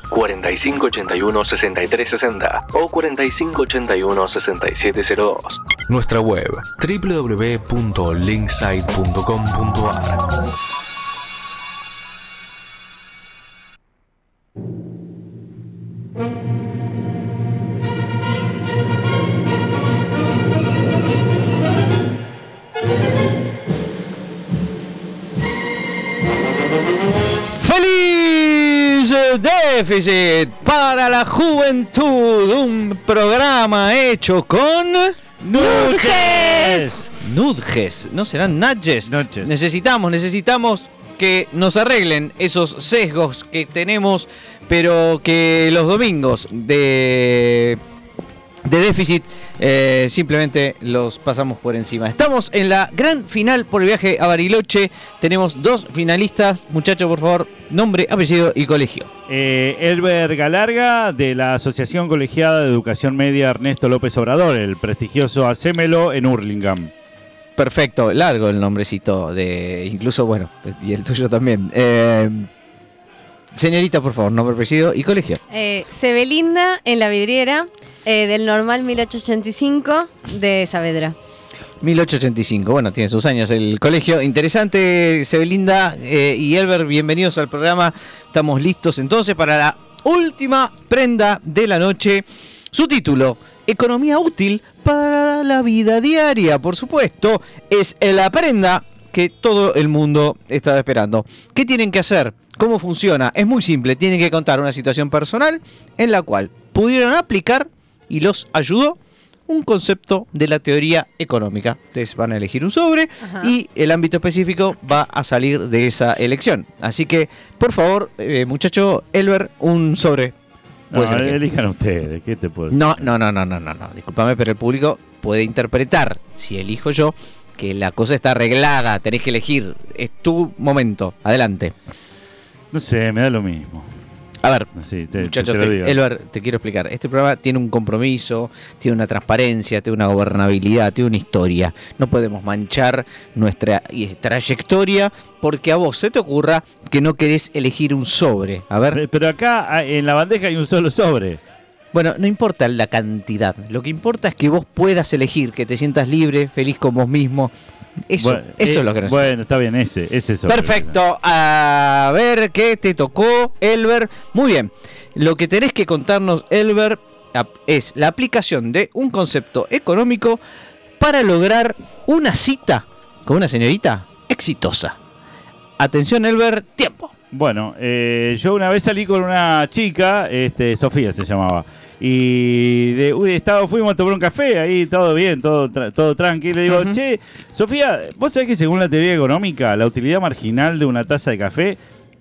teléfonos 4581-6360 o 4581-6702. Nuestra web www.linksite.com.ar déficit para la juventud! Un programa hecho con... ¡Nudges! Nudges, no serán nudges. Necesitamos, necesitamos que nos arreglen esos sesgos que tenemos, pero que los domingos de, de déficit eh, simplemente los pasamos por encima. Estamos en la gran final por el viaje a Bariloche. Tenemos dos finalistas. Muchachos, por favor, nombre, apellido y colegio. Eh, Elber Galarga, de la Asociación Colegiada de Educación Media Ernesto López Obrador, el prestigioso Hacémelo en Hurlingham. Perfecto, largo el nombrecito de. Incluso, bueno, y el tuyo también. Eh, señorita, por favor, nombre, apellido y colegio. Eh, Sebelinda en la vidriera, eh, del normal 1885 de Saavedra. 1885, bueno, tiene sus años el colegio. Interesante, Sebelinda eh, y Elber, bienvenidos al programa. Estamos listos entonces para la última prenda de la noche. Su título, Economía útil para la vida diaria, por supuesto, es la prenda que todo el mundo estaba esperando. ¿Qué tienen que hacer? ¿Cómo funciona? Es muy simple, tienen que contar una situación personal en la cual pudieron aplicar y los ayudó un concepto de la teoría económica. Ustedes van a elegir un sobre Ajá. y el ámbito específico va a salir de esa elección. Así que, por favor, eh, muchacho Elber, un sobre. No, elijan ustedes, ¿qué te puedo decir? No, no, no, no, no, no, no. Disculpame, pero el público puede interpretar, si elijo yo, que la cosa está arreglada, tenés que elegir. Es tu momento. Adelante. No sé, me da lo mismo. A ver, Sí, te, muchachos, te te-. Elber, te quiero explicar. Este programa tiene un compromiso, tiene una transparencia, tiene una gobernabilidad, tiene una historia. No podemos manchar nuestra trayectoria porque a vos se te ocurra que no querés elegir un sobre. A ver, Pe- Pero acá ah, en la bandeja hay un solo sobre. Bueno, no importa la cantidad, lo que importa es que vos puedas elegir, que te sientas libre, feliz con vos mismo. Eso, Bueno, eso eh, es lo que nos Bueno, está bien, ese, ese sobre. Perfecto, a ver qué te tocó, Elber. Muy bien, lo que tenés que contarnos, Elber, es la aplicación de un concepto económico para lograr una cita con una señorita exitosa. Atención, Elber, tiempo. Bueno, eh, yo una vez salí con una chica, este, Sofía se llamaba, y de, uy, estaba, fuimos a tomar un café, ahí todo bien, todo, tra- todo tranquilo. Le digo, che, Sofía, vos sabés que según la teoría económica, la utilidad marginal de una taza de café,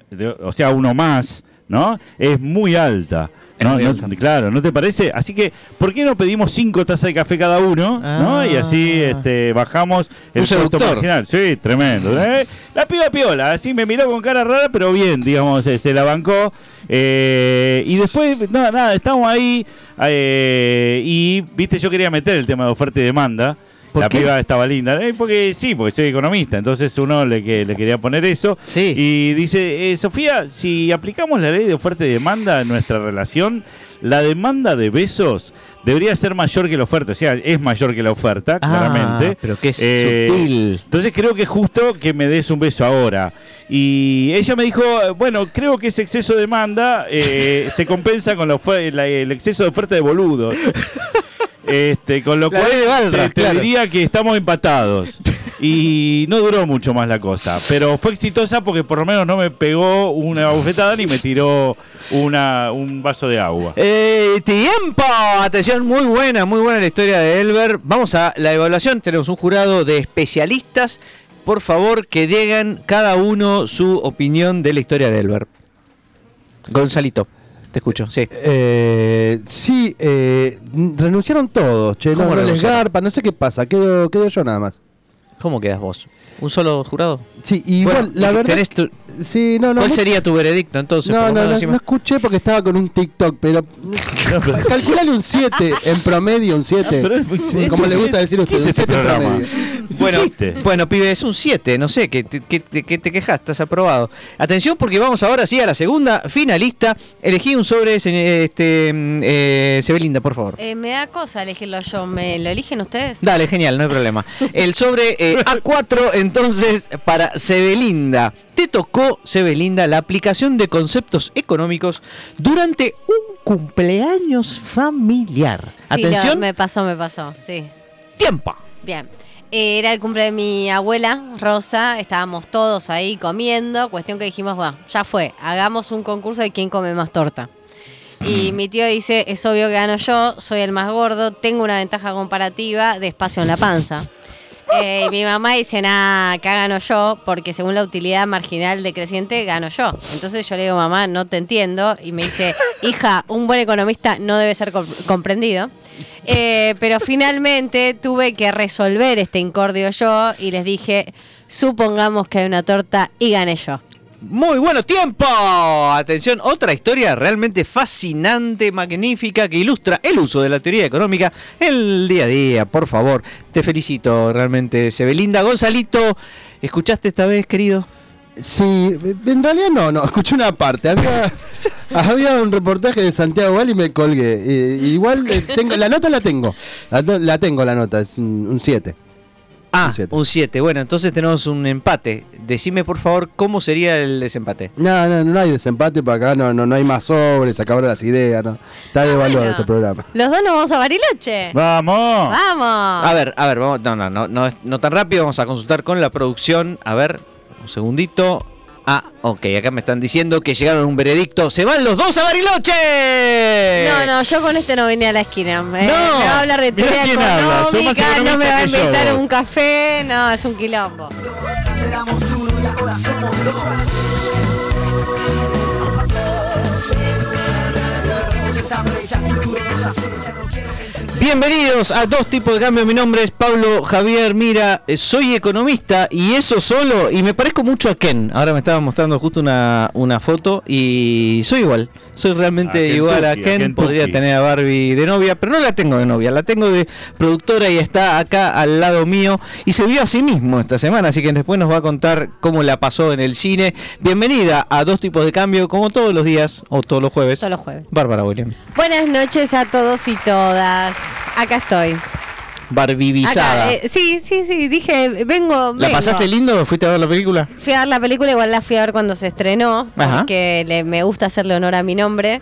de- o sea, uno más, ¿no? Es muy alta. ¿no? claro, ¿no te parece? Así que, ¿por qué no pedimos cinco tazas de café cada uno? ¿no? Y así Ah. este, bajamos el costo marginal. Sí, tremendo. ¿eh? La piba piola, así me miró con cara rara, pero bien, digamos, eh, se la bancó. Eh, y después, nada, nada, estamos ahí. eh, y, viste, yo quería meter el tema de oferta y demanda. ¿Por la qué? piba estaba linda. Eh, porque sí, porque soy economista. Entonces uno le, que, le quería poner eso. Sí. Y dice, eh, Sofía, si aplicamos la ley de oferta y demanda en nuestra relación, la demanda de besos debería ser mayor que la oferta. O sea, es mayor que la oferta, Ah, claramente. pero qué Eh, sutil. Entonces creo que es justo que me des un beso ahora. Y ella me dijo, bueno, creo que ese exceso de demanda eh, se compensa con la la- el exceso de oferta de boludos. Este, con lo La cual de te, te claro. diría que estamos empatados. Y no duró mucho más la cosa. Pero fue exitosa porque por lo menos no me pegó una bofetada ni me tiró una, un vaso de agua. Eh, tiempo, atención, muy buena, muy buena la historia de Elber. Vamos a la evaluación, tenemos un jurado de especialistas. Por favor, que digan cada uno su opinión de la historia de Elber. Gonzalito, te escucho, sí. Eh, sí, eh, renunciaron todos, che, no, ¿Cómo no les garpa, no sé qué pasa, quedo, quedo yo nada más. ¿Cómo quedas vos? ¿Un solo jurado? Sí, igual, Bueno, la verdad... tu- Sí, no, no, ¿Cuál sería tu veredicto entonces? No, no, no, no escuché porque estaba con un TikTok, pero calculale un 7, en promedio un 7. Pero es- Como le gusta decir a ¿qué usted, un este 7 en programa? promedio. Bueno, bueno, pibe, es un 7, no sé, que te, que te- que te quejas, estás aprobado. Atención porque vamos ahora sí a la segunda finalista. Elegí un sobre, este, mm, eh, Sebelinda, por favor. Eh, me da cosa elegirlo yo. ¿Me lo eligen ustedes? Dale, genial, no hay problema. El sobre eh, A4, entonces, para Sebelinda. Te tocó, Sebelinda, la aplicación de conceptos económicos durante un cumpleaños familiar. Sí, lo- Atención, me pasó, me pasó, sí. tiempo. Bien. Eh, Era el cumple de mi abuela, Rosa. Estábamos todos ahí comiendo. Cuestión que dijimos, va, ya fue. Hagamos un concurso de quién come más torta. Y mi tío dice, es obvio que gano yo, soy el más gordo, tengo una ventaja comparativa de espacio en la panza. Eh, y mi mamá dice, nada, acá gano yo, porque según la utilidad marginal decreciente, gano yo. Entonces yo le digo, mamá, no te entiendo. Y me dice, hija, un buen economista no debe ser com- comprendido. Eh, pero finalmente tuve que resolver este incordio yo y les dije, supongamos que hay una torta y gané yo. Muy bueno tiempo. Atención, otra historia realmente fascinante, magnífica, que ilustra el uso de la teoría económica el día a día. Por favor, te felicito realmente, Sebelinda. Gonzalito, ¿escuchaste esta vez, querido? Sí, en realidad no, no, escuché una parte. Había, había un reportaje de Santiago Val y me colgué. Eh, igual eh, tengo, la nota la tengo. La, tengo la nota, es un 7. Ah, Un siete. un 7. Bueno, entonces tenemos un empate. Decime, por favor, cómo sería el desempate. No, no, no hay desempate para acá, no, no, no hay más sobres, acabaron las ideas, no. Está devaluado bueno. este programa. Los dos nos vamos a Bariloche. ¡Vamos! Vamos. A ver, a ver, vamos, no, no, no, no, no tan rápido, vamos a consultar con la producción. A ver, un segundito. Ah, ok, acá me están diciendo que llegaron a un veredicto. ¡Se van los dos a Bariloche! No, no, yo con este no vine a la esquina. Me, No. me va a hablar de teoría económica, no me va a yo, invitar un café, no, es un quilombo. Bienvenidos a Dos Tipos de Cambio. Mi nombre es Pablo Javier Mira. eh, Soy economista y eso solo. Y me parezco mucho a Ken. Ahora me estaba mostrando justo una, una foto y soy igual. Soy realmente A igual a a Ken. Podría tener a Barbie de novia, pero no la tengo de novia. La tengo de productora y está acá al lado mío. Y se vio a sí mismo esta semana. Así que después nos va a contar cómo la pasó en el cine. Bienvenida a Dos Tipos de Cambio, como todos los días o todos los jueves. Todos los jueves. Bárbara Williams. Buenas noches a todos y todas. Acá estoy. Barbivizada. Eh, sí, sí, sí, dije, vengo. ¿La vengo. pasaste lindo? ¿Fuiste a ver la película? Fui a ver la película, igual la fui a ver cuando se estrenó, Ajá. porque le- me gusta hacerle honor a mi nombre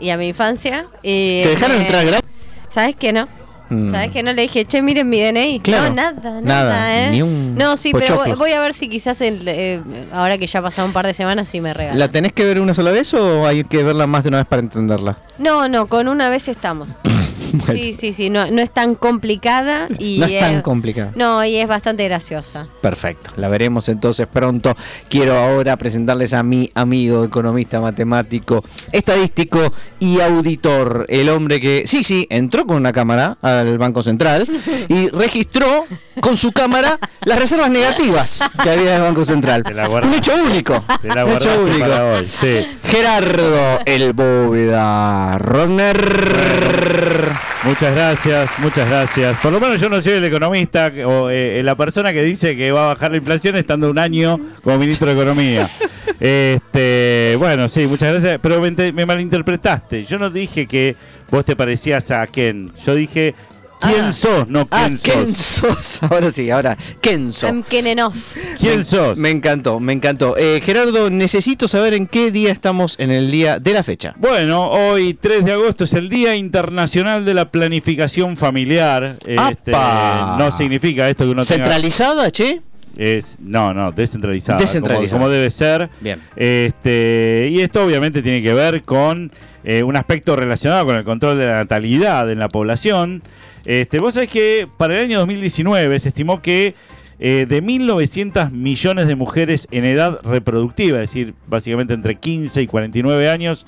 y a mi infancia. Y ¿Te dejaron entrar gratis? ¿Sabes qué no? Mm. ¿Sabes qué no? Le dije, che, miren mi DNI. Claro. No, nada, nada, Nada, ¿eh? ni un no, sí, pero voy, voy a ver si quizás el, eh, ahora que ya ha pasado un par de semanas, sí me regalan. ¿La tenés que ver una sola vez o hay que verla más de una vez para entenderla? No, no, con una vez estamos. Sí, sí, sí, no, no es tan complicada y no es tan complicado. No, y es bastante graciosa. Perfecto, la veremos entonces pronto. Quiero ahora presentarles a mi amigo economista, matemático, estadístico y auditor, el hombre que, sí, sí, entró con una cámara al Banco Central y registró con su cámara las reservas negativas que había en el Banco Central. La. Un hecho único. Te la Un hecho único. para hoy. Sí. Gerardo El Bóveda Rodner. Muchas gracias, muchas gracias. Por lo menos yo no soy el economista o eh, la persona que dice que va a bajar la inflación estando un año como ministro de Economía. Este, bueno, sí, muchas gracias. Pero me, me malinterpretaste. Yo no dije que vos te parecías a Ken. Yo dije quién Ah. sos, no Ah, quién ¿quién sos. sos? Ahora sí, ahora, ¿quién sos? I'm Kenenoff. ¿Quién sos? Me encantó, me encantó. Eh, Gerardo, necesito saber en qué día estamos en el día de la fecha. Bueno, hoy 3 de agosto es el Día Internacional de la Planificación Familiar. Este, no significa esto que uno tenga... ¿Centralizada, che? Es, no, no, descentralizada. Descentralizada. Como, como debe ser. Bien. Este, y esto obviamente tiene que ver con eh, un aspecto relacionado con el control de la natalidad en la población. Este, vos sabés que para el año 2019 se estimó que eh, de 1.900 millones de mujeres en edad reproductiva, es decir, básicamente entre 15 y 49 años,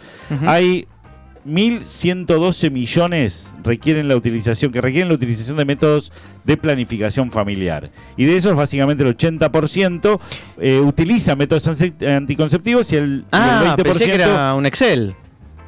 hay 1.112 millones requieren la utilización, que requieren la utilización de métodos de planificación familiar. Y de esos, básicamente el 80% eh, utiliza métodos anti- anticonceptivos y el, y Ah, el 20%... pensé que era un Excel.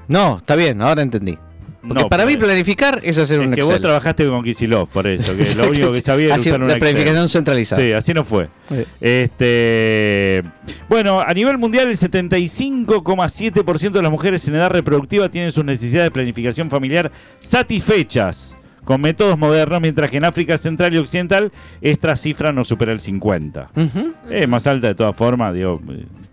No, está bien, ahora entendí. Porque No, para mí planificar es hacer Es un que Excel. vos trabajaste con Kisilov, por eso, que lo único que sabía era Así, usar un la Excel. planificación centralizada. Sí, así no fue. Sí. Este, bueno, a nivel mundial el 75,7% de las mujeres en edad reproductiva tienen sus necesidades de planificación familiar satisfechas con métodos modernos, mientras que en África Central y Occidental esta cifra no supera el 50. Ujú. Es más alta de todas formas, digo,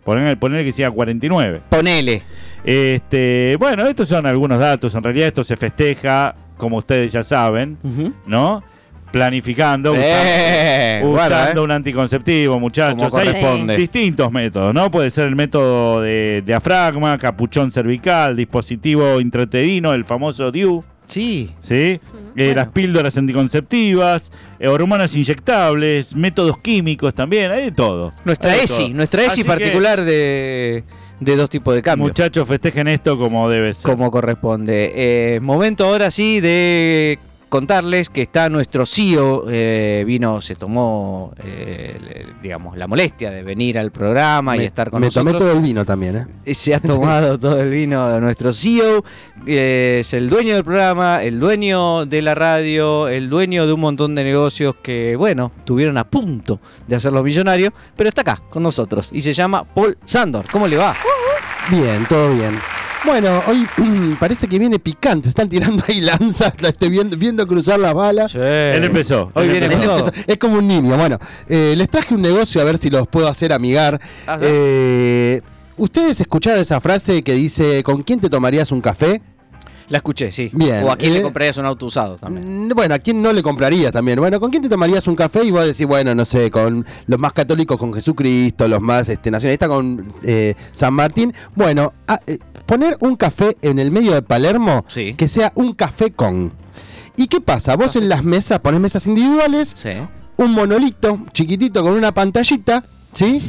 poner, poner que sea 49. Ponele. Este, bueno, estos son algunos datos, en realidad esto se festeja, como ustedes ya saben. ¿no? Planificando, Eh, usando, guarda, usando eh. un anticonceptivo, muchachos. Hay distintos métodos, ¿no? Puede ser el método de diafragma, capuchón cervical, dispositivo intrauterino, el famoso DIU, Sí. ¿sí? Eh, Las píldoras anticonceptivas, eh, hormonas inyectables, métodos químicos también, hay de todo. Nuestra Hay ESI, todo. nuestra ESI Así que, particular de, de dos tipos de cambios. Muchachos, festejen esto como debe ser. como corresponde. Eh, momento ahora sí de contarles que está nuestro CEO, eh, vino, se tomó, eh, digamos, la molestia de venir al programa y me, estar con me nosotros. tomé todo el vino también, ¿eh? Eh, Se ha tomado todo el vino de nuestro CEO, eh, es el dueño del programa, el dueño de la radio, el dueño de un montón de negocios que, bueno, tuvieron a punto de hacerlos millonarios, pero está acá con nosotros y se llama Paul Sandor. ¿Cómo le va? Bien, todo bien. Bueno, hoy parece que viene picante, están tirando ahí lanzas, la estoy viendo, viendo cruzar las balas. Él empezó. Hoy él viene empezó. todo. Es como un niño. Bueno, eh, les traje un negocio a ver si los puedo hacer amigar. Ajá. Eh, ¿Ustedes escucharon esa frase que dice, ¿con quién te tomarías un café? La escuché, sí. Bien, O a quién eh, le comprarías un auto usado también. Mm, Bueno, ¿a quién no le comprarías también? Bueno, ¿con quién te tomarías un café? Y vos decís, bueno, no sé, con los más católicos con Jesucristo, los más este, nacionalistas con eh, San Martín. Bueno, a- eh, poner un café en el medio de Palermo Sí. que sea un café con. ¿Y qué pasa? Vos en las mesas pones mesas individuales, Sí. un monolito chiquitito con una pantallita, ¿sí?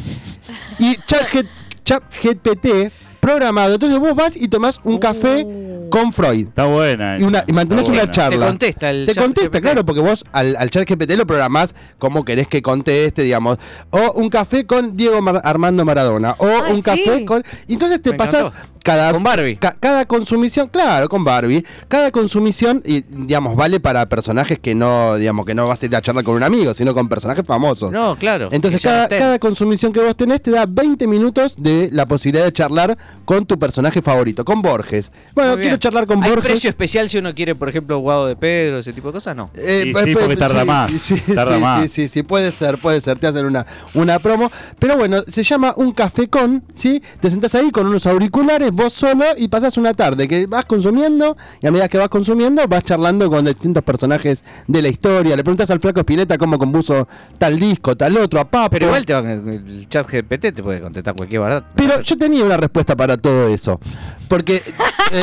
Y chat, G- chat GPT programado. Entonces vos vas y tomás un café con Freud. Está buena. Y, una, y mantenés una charla. Te contesta el Te chat contesta, GPT. claro, porque vos al, al chat GPT lo programás como querés que conteste, digamos. O un café con Diego Mar- Armando Maradona. O Ay, un café sí. con. Y entonces te Me pasás encantó. Cada. Con Barbie. ca- cada consumición, claro, con Barbie. Cada consumición, y digamos, vale para personajes que no, digamos, que no vas a ir a charlar con un amigo, sino con personajes famosos. No, claro. Entonces, cada, cada consumición que vos tenés te da 20 minutos de la posibilidad de charlar con tu personaje favorito, con Borges. Bueno, quiero charlar con ¿Hay Borges. precio especial si uno quiere, por ejemplo, Guado de Pedro, ese tipo de cosas? No. Eh, pues, sí, pues, porque tarda más, Sí, tarda sí, más. sí, sí, sí, puede ser, puede ser, te hacen una, una promo. Pero bueno, se llama un café con, ¿sí? Te sentás ahí con unos auriculares, vos solo, y pasás una tarde que vas consumiendo, y a medida que vas consumiendo, vas charlando con distintos personajes de la historia. Le preguntas al flaco Spinetta cómo compuso tal disco, tal otro, a Papo. Pero igual te va, el chat GPT te puede contestar cualquier verdad. Pero yo tenía una respuesta para todo eso. Porque, eh,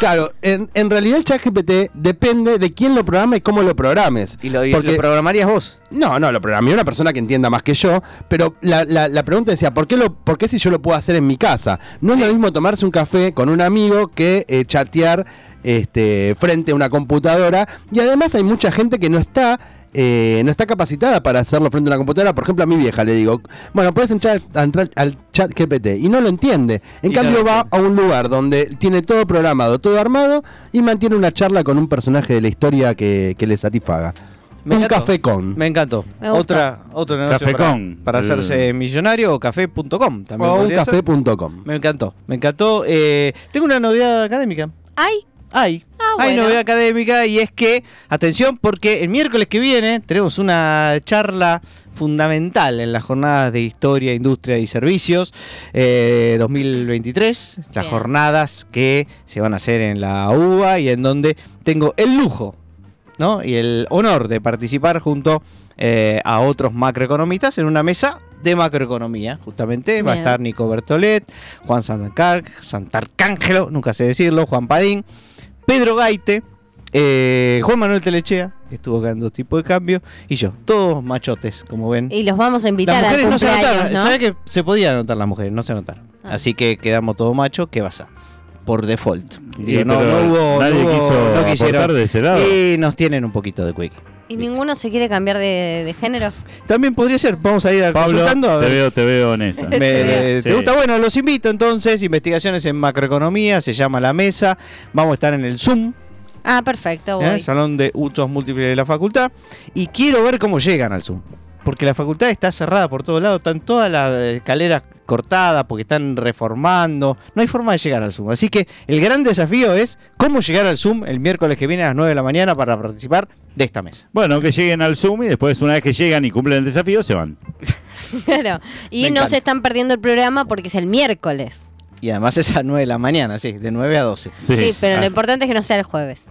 claro, en, en realidad el chat GPT depende de quién lo programa y cómo lo programes. ¿Y lo, y Porque- lo programarías vos? No, no, lo programé una persona que entienda más que yo, pero la, la- la pregunta decía, ¿por qué, lo, ¿por qué si yo lo puedo hacer en mi casa? No es lo mismo tomarse un café con un amigo que eh, chatear este, frente a una computadora. Y además hay mucha gente que no está... eh, no está capacitada para hacerlo frente a una computadora. Por ejemplo, a mi vieja le digo, bueno, puedes entrar, a entrar al chat GPT y no lo entiende. En Y cambio va a un lugar donde tiene todo programado, todo armado y mantiene una charla con un personaje de la historia que, que le satisfaga. Me un encantó. café con. Me encantó. Me. Otra, otro negocio Café para, con. para hacerse millonario o café.com también. O un café.com. Me encantó, me encantó. Eh, tengo una novedad académica. Ay, Hay. Ah, Hay bueno. novedad académica y es que, atención, porque el miércoles que viene tenemos una charla fundamental en las jornadas de Historia, Industria y Servicios eh, 2023. Las Bien. jornadas que se van a hacer en la UBA y en donde tengo el lujo ¿no? y el honor de participar junto eh, a otros macroeconomistas en una mesa de macroeconomía. Justamente va a estar Nico Bertolet, Juan Santarcángelo, nunca sé decirlo, Juan Padín, Pedro Gaite, eh, Juan Manuel Telechea, que estuvo acá en dos tipos de cambio, y yo, todos machotes, como ven. y los vamos a invitar Las mujeres no se anotaron, ¿no? ¿sabes que se podían anotar las mujeres? No se anotaron. Ah. Así que quedamos todos machos, ¿qué pasa? Por default. Digo, Sí, no, hubo, nadie no hubo- quiso no quisieron. de ese lado. Y nos tienen un poquito de quick. ¿Y ninguno se quiere cambiar de, de género? También podría ser, vamos a ir a Pablo, consultando. a te veo, te veo en esa. Me- ¿Te Sí. gusta? Bueno, los invito entonces, investigaciones en macroeconomía, se llama La Mesa, vamos a estar en el Zoom, Ah, perfecto, ¿eh? voy. Salón de usos múltiples de la facultad. Y quiero ver cómo llegan al Zoom. Porque la facultad está cerrada por todos lados, están todas las escaleras cortadas porque están reformando. No hay forma de llegar al Zoom. Así que el gran desafío es cómo llegar al Zoom el miércoles que viene a las 9 de la mañana para participar de esta mesa. Bueno, que lleguen al Zoom y después, una vez que llegan y cumplen el desafío, se van. Claro. Y Me no encanta. se están perdiendo el programa porque es el miércoles. Y además es a las 9 de la mañana, sí, de 9 a 12. Sí, pero Ah, lo importante es que no sea el jueves.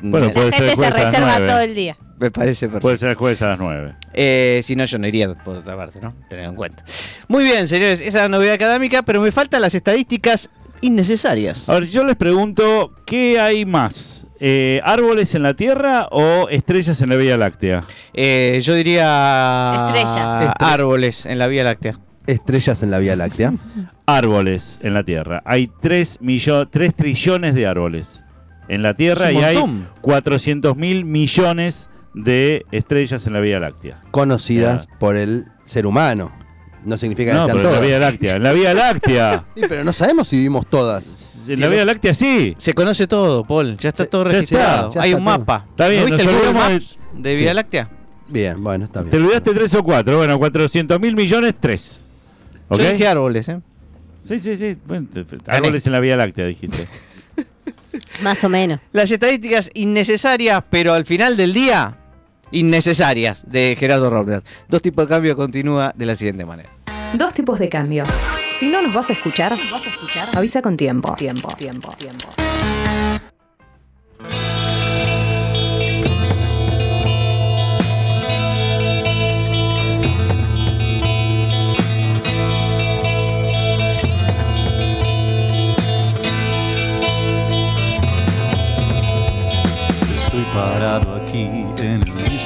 Bueno, La ser gente se reserva todo el día. Me parece perfecto. Puede ser el jueves a las 9. Eh, si no, yo no iría por otra parte, ¿no? Tener en cuenta. Muy bien, señores, esa es la novedad académica, pero me faltan las estadísticas innecesarias. A ver, yo les pregunto, ¿qué hay más? Eh, ¿Árboles en la Tierra o estrellas en la Vía Láctea? Eh, yo diría Estrellas. árboles en la Vía Láctea. Estrellas en la Vía Láctea. Árboles en la Tierra. Hay 3, trillones de árboles en la Tierra y hay montón. 400 mil millones de estrellas en la Vía Láctea. Conocidas por el ser humano. No significa que No, sean pero en la todas. Vía Láctea. En la Vía Láctea. Sí, pero no sabemos si vivimos todas. En Sí, la lo- Vía Láctea sí. Se conoce todo, Paul. Ya está todo registrado. está, Hay un todo. mapa. Está bien, ¿No viste el Google de Vía Sí. Láctea? Bien, bueno, está Te bien. olvidaste tres o cuatro. Bueno, 400 mil millones, tres. ¿Ok? Yo dije árboles, ¿eh? Sí, sí, sí. Bueno, te- te- árboles en la Vía Láctea, dijiste. Más o menos. Las estadísticas innecesarias, pero al final del día, innecesarias, de Gerardo Robner. Dos tipos de cambio continúa de la siguiente manera. Dos tipos de cambio. Si no nos vas a escuchar, avisa con tiempo. Tiempo, tiempo, tiempo. Estoy parado aquí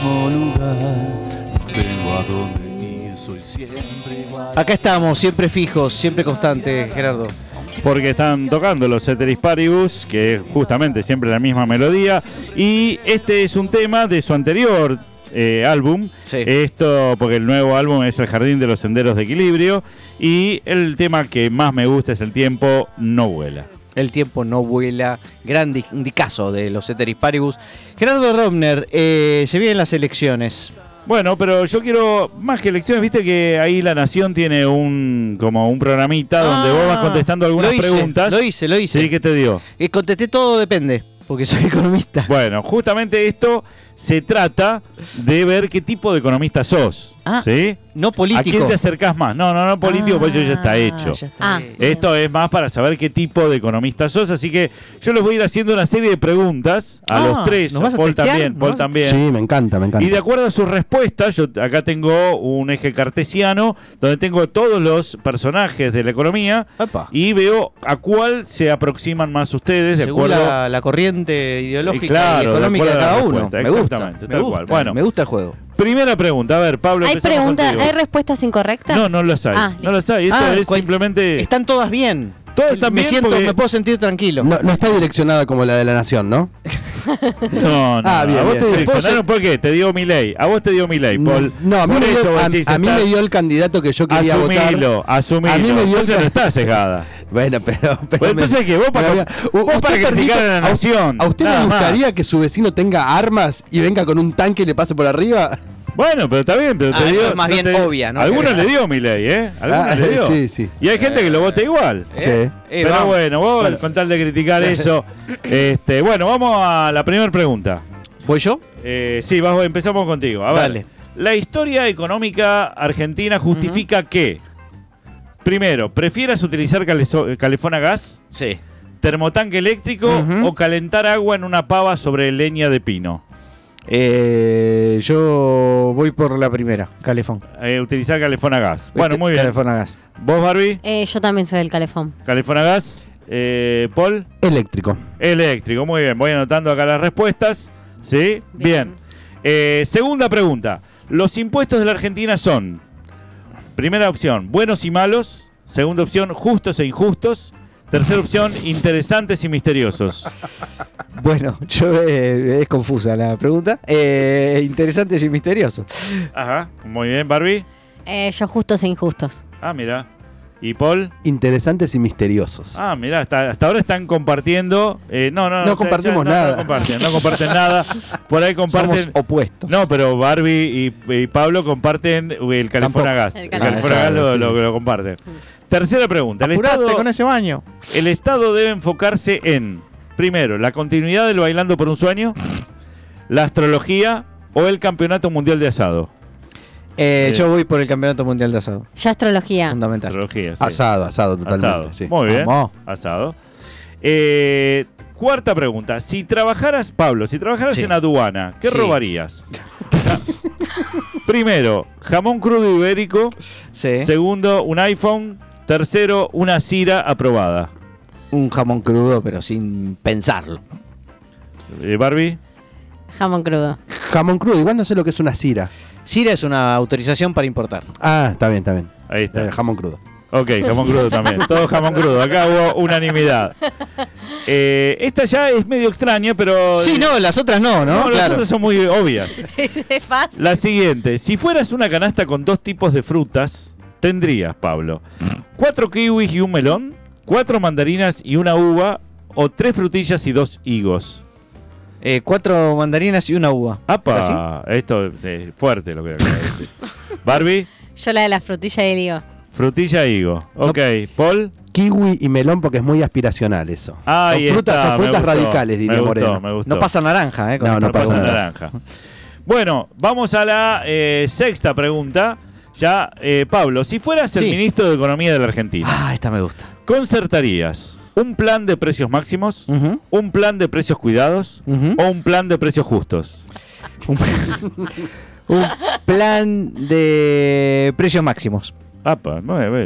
mismo lugar. No tengo a dónde ir, soy siempre igual. Acá estamos, siempre fijos, siempre constantes, Gerardo. Porque están tocando los Ceteris Paribus, que es justamente siempre la misma melodía. Y este es un tema de su anterior eh, álbum. Sí. Esto, porque el nuevo álbum es El Jardín de los Senderos de Equilibrio. Y el tema que más me gusta es El Tiempo No Vuela. El tiempo no vuela. Gran di- un dicazo de los Ceteris Paribus. Gerardo Robner, eh, se vienen las elecciones. Bueno, pero yo quiero más que elecciones, viste que ahí La Nación tiene un como un programita donde vos vas Ah, contestando algunas lo hice, preguntas. Lo hice, lo hice. Sí, ¿qué te dio? Eh, contesté todo depende, porque soy economista. Bueno, justamente esto se trata de ver qué tipo de economista sos. Ah, ¿Sí? No ¿A político. quién te acercás más? No, no, no político, porque eso ya está Ah, hecho. ya está Ah. Esto es más para saber qué tipo de economista sos, así que yo les voy a ir haciendo una serie de preguntas a Ah, los tres, ¿nos vas a Paul testear? también, ¿Nos Paul vas a- también. Sí, me encanta, me encanta. Y de acuerdo a sus respuestas, yo acá tengo un eje cartesiano donde tengo todos los personajes de la economía y veo a cuál se aproximan más ustedes de Según acuerdo la, la corriente ideológica Y claro, y de económica de a cada uno. Me gusta, exactamente, me tal gusta, cual. Bueno. me gusta el juego. Primera pregunta, a ver, Pablo, ¿Hay empezamos preguntas, hay respuestas incorrectas? No, no las hay. Ah, no las hay. Esto Ah, es cual- simplemente. Están todas bien. Todas están me bien siento, porque- me puedo sentir tranquilo. No, no está direccionada como la de la Nación, ¿no? No, no. Ah, bien, a vos bien. te ¿Puedo direccionaron ser- por qué? Te dio mi ley. A vos te dio mi ley, Paul. No, a mí, me dio, a, a mí me dio el candidato que yo quería Asumilo, votar. asumilo. A mí me dio el Entonces no ca- está sesgada. Bueno, pero. pero Bueno, me- entonces, ¿qué? Vos para- pero, vos ¿usted para criticar a la ¿a- nación, ¿A usted le más. gustaría que su vecino tenga armas y venga con un tanque y le pase por arriba? Bueno, pero está bien, pero Ah, te eso dio. es más bien te- obvia, ¿no? Algunos le dio mi ley, ¿eh? Algunos Ah, le dio. sí, sí. Y hay gente que lo vota igual. Sí. Eh, Pero vamos. bueno, vos Bueno. con tal de criticar eso. este, bueno, vamos a la primera pregunta. ¿Voy yo? Eh, sí, vamos, empezamos contigo. A ver, Dale. la historia económica argentina justifica que, primero, prefieras utilizar calefón a gas, Sí. termotanque eléctrico o calentar agua en una pava sobre leña de pino. Eh, yo voy por la primera, calefón. Eh, utilizar calefón a gas. Bueno, Este- muy bien. Calefón a gas. ¿Vos, Barbie? Eh, yo también soy del calefón. Calefón a gas. Eh, Paul, Eléctrico. eléctrico. Muy bien, voy anotando acá las respuestas. ¿Sí? Bien. Bien. Eh, segunda pregunta. Los impuestos de la Argentina son, primera opción, buenos y malos. Segunda opción, justos e injustos. Tercera opción, interesantes y misteriosos. Bueno, yo eh, es confusa la pregunta. Eh, interesantes y misteriosos. Ajá, muy bien, Barbie. Eh, yo justos e injustos. Ah, mira. ¿Y Paul? Interesantes y misteriosos. Ah, mirá, hasta, hasta ahora están compartiendo. eh, no, no, no. No ya- compartimos no, nada. No comparten, no comparten nada. Por ahí comparten. Somos opuestos. No, pero Barbie y, y Pablo comparten el California. Gas. El California California Gas lo comparten. Tercera pregunta. El Apurate Estado, con ese baño. el Estado debe enfocarse en, primero, la continuidad del Bailando por un Sueño, la astrología o el Campeonato Mundial de Asado. Eh, Eh. Yo voy por el Campeonato Mundial de Asado. Ya astrología. Fundamental. Astrología, sí. Asado, asado totalmente. Asado. sí. Muy bien. Vamos. Asado. Eh, cuarta pregunta. Si trabajaras, Pablo, si trabajaras Sí. en aduana, ¿qué Sí. robarías? Primero, jamón crudo ibérico. Sí. Segundo, un iPhone. Tercero, una Cira aprobada. Un jamón crudo, pero sin pensarlo. Eh, Barbie. Jamón crudo. Jamón crudo, igual no sé lo que es una cira. Cira es una autorización para importar. Ah, está bien, está bien. Ahí está. Eh, jamón crudo. Ok, jamón crudo también. Todo jamón crudo. Acá hubo unanimidad. Eh, esta ya es medio extraña, pero. Sí, no, las otras no, ¿no? No, las otras son muy obvias. es fácil. La siguiente. Si fueras una canasta con dos tipos de frutas, tendrías, Pablo, cuatro kiwis y un melón, cuatro mandarinas y una uva, o tres frutillas y dos higos. Eh, cuatro mandarinas y una uva. ¡Apa! Esto es fuerte lo que acabo de decir. Barbie, Yo la de la frutilla y digo. frutilla e higo. Ok, Paul. Kiwi y melón porque es muy aspiracional eso. Ahí son frutas, está, son me frutas gustó, radicales, diría me gustó, Moreno. me gustó. No pasa naranja, ¿eh? con No, esta no No pasa naranja. Bueno, vamos a la eh, sexta pregunta. Ya, eh, Pablo, si fueras el ministro de Economía de la Argentina, Ah, esta me gusta. ¿concertarías un plan de precios máximos, un plan de precios cuidados o un plan de precios justos? Un, plan de precios máximos. Apa,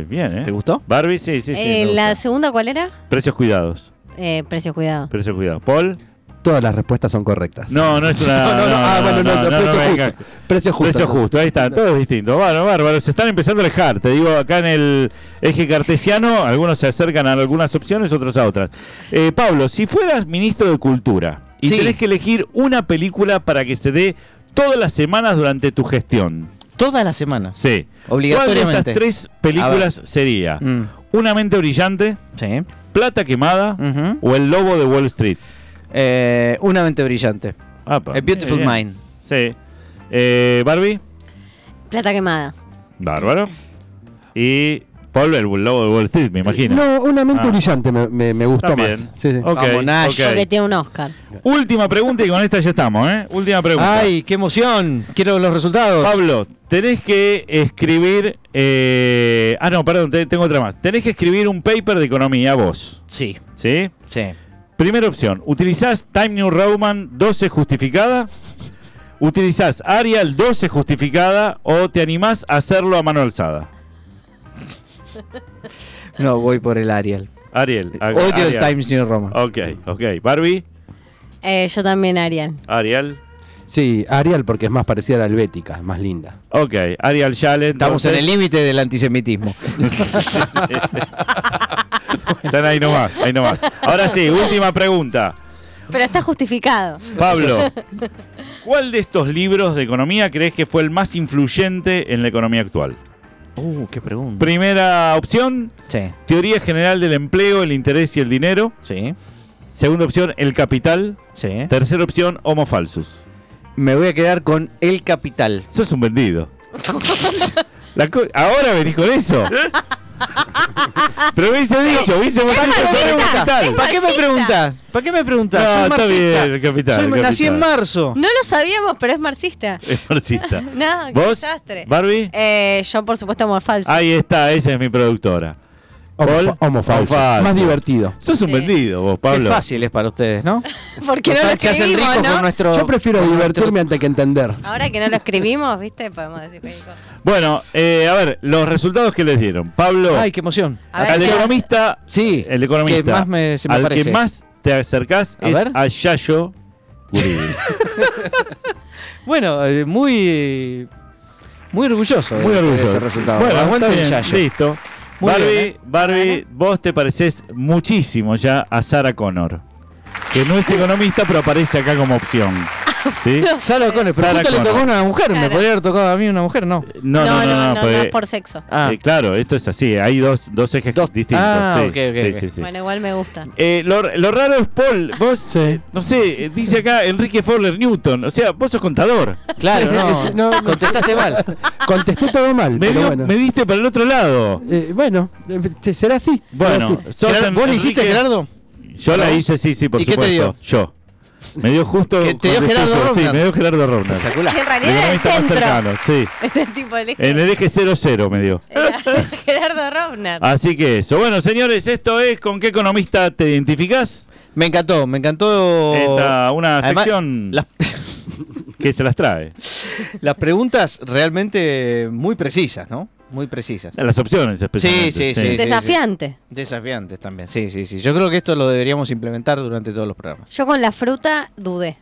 bien, ¿eh? ¿Te gustó? Barbie, sí, sí, sí. Eh, ¿La segunda cuál era? Precios cuidados. Eh, precio cuidado. Precios cuidados. Paul. Todas las respuestas son correctas. No, no es una. No, no, no. Ah, bueno, no, no, precio justo. Precio justo. Precio justo, ahí está, todo es distinto. Bárbaro, bárbaro. Se están empezando a alejar. Te digo, acá en el eje cartesiano, algunos se acercan a algunas opciones, otros a otras. Eh, Pablo, si fueras ministro de Cultura y Sí. tenés que elegir una película para que se dé todas las semanas durante tu gestión. Todas las semanas. Sí. Obligatoriamente. ¿Cuál de estas tres películas sería? Mm, Una mente brillante, sí. Plata quemada o El lobo de Wall Street. Eh, una mente brillante. Apa, A Beautiful bien. Mind. Sí. Eh, Barbie. Plata quemada. Bárbaro. Y Paul, el lobo de Wall Street, me imagino. No, una mente Ah. brillante me, me- me gustó También. más. Sí, sí. Ok, Vamos, Nash. ok. Porque tiene un Oscar. Última pregunta y con esta ya estamos, ¿eh? Última pregunta. ¡Ay, qué emoción! Quiero los resultados. Pablo, tenés que escribir. eh, Ah, no, perdón, te- tengo otra más. Tenés que escribir un paper de economía vos. Sí, ¿Sí? sí. Primera opción, ¿utilizás Time New Roman 12 justificada? ¿Utilizás Arial 12 justificada o te animás a hacerlo a mano alzada? No, voy por el Ariel. Ariel. Odio el Arial. Times New Roman. Ok, ok. Barbie, Eh, yo también, Ariel. Ariel. Sí, Arial porque es más parecida a la helvética, es más linda. Ok, Ariel Shale. Estamos en el límite del antisemitismo. Están ahí nomás, ahí nomás. Ahora sí, última pregunta. Pero está justificado. Pablo, ¿cuál de estos libros de economía crees que fue el más influyente en la economía actual? Uh, qué pregunta. Primera opción, Sí, Teoría General del Empleo, el Interés y el Dinero. sí, Segunda opción, El Capital. sí. Tercera opción, Homo Falsus. Me voy a quedar con El Capital. Sos un vendido. Ahora venís con eso. Pero hubiese dicho, hubiese votado capital. ¿Para qué me preguntas? ¿Para qué me preguntas? No, Soy está marxista. bien, El Capital, Soy- nací en marzo. No lo sabíamos, pero es marxista. Es marxista. No, qué ¿Vos? desastre. ¿Barbie? Eh, yo, por supuesto, amor falso. Ahí está, esa es mi productora. Paul. Más divertido. Sos un vendido vos, Qué Pablo. fácil es para ustedes, ¿no? Porque no lo Total, se hacen escribimos, ricos ¿no? con nuestro... Yo prefiero divertirme antes que entender. Ahora que no lo escribimos, ¿viste? Podemos decir cualquier cosa. Bueno, eh, a ver, los resultados que les dieron. Pablo, Ay, qué emoción. Ver, al ya. economista, Sí, el economista, que más me- se me al parece. que más te acercás A es ver. a Yayo. Bueno, eh, muy... Muy orgulloso Muy de orgulloso. ese resultado. Bueno, Aguante Yayo. listo. Muy Barbie, bien, ¿eh? Barbie, vos te pareces muchísimo ya a Sarah Connor. Que no es economista, pero aparece acá como opción. ¿Sí? Sara Connor, pero Sarah justo le tocó una mujer. ¿Me Claro. podría haber tocado a mí una mujer? No. No, no, no, no, no, porque- es por sexo. Ah. eh, claro, esto es así, hay dos, dos ejes Dos- distintos. Ah, sí, ok, ok, sí, ok. sí, sí. Bueno, igual me gusta. Eh, lo, lo raro es, Paul, vos, Sí. eh, no sé, eh, dice acá Enrique Fowler Newton, o sea, vos sos contador. Claro, no. No, no. Contestaste mal. Contesté todo mal, Me, pero dio- bueno. me diste para el otro lado. Eh, bueno, eh, será así. será Bueno, así. sos Gerard- en- ¿Vos le hiciste, Enrique- Gerardo? Yo la hice, sí, sí, por ¿Y qué te supuesto. Yo. Me dio justo. Que te dio Gerardo Sí, me dio Gerardo Rovner. Espectacular. En El realidad era el centro. cercano, sí. Este tipo de eje. En el eje 00 me dio. Era Gerardo Rovner. Así que eso. Bueno, señores, esto es ¿con qué economista te identificás? Me encantó, me encantó. Esta, una Además, sección Las, que se las trae. las preguntas realmente muy precisas, ¿no? Muy precisas. Las opciones, especialmente. Sí, sí, sí. Desafiante. Desafiantes también. Sí, sí, sí. Yo creo que esto lo deberíamos implementar durante todos los programas. Yo con la fruta dudé.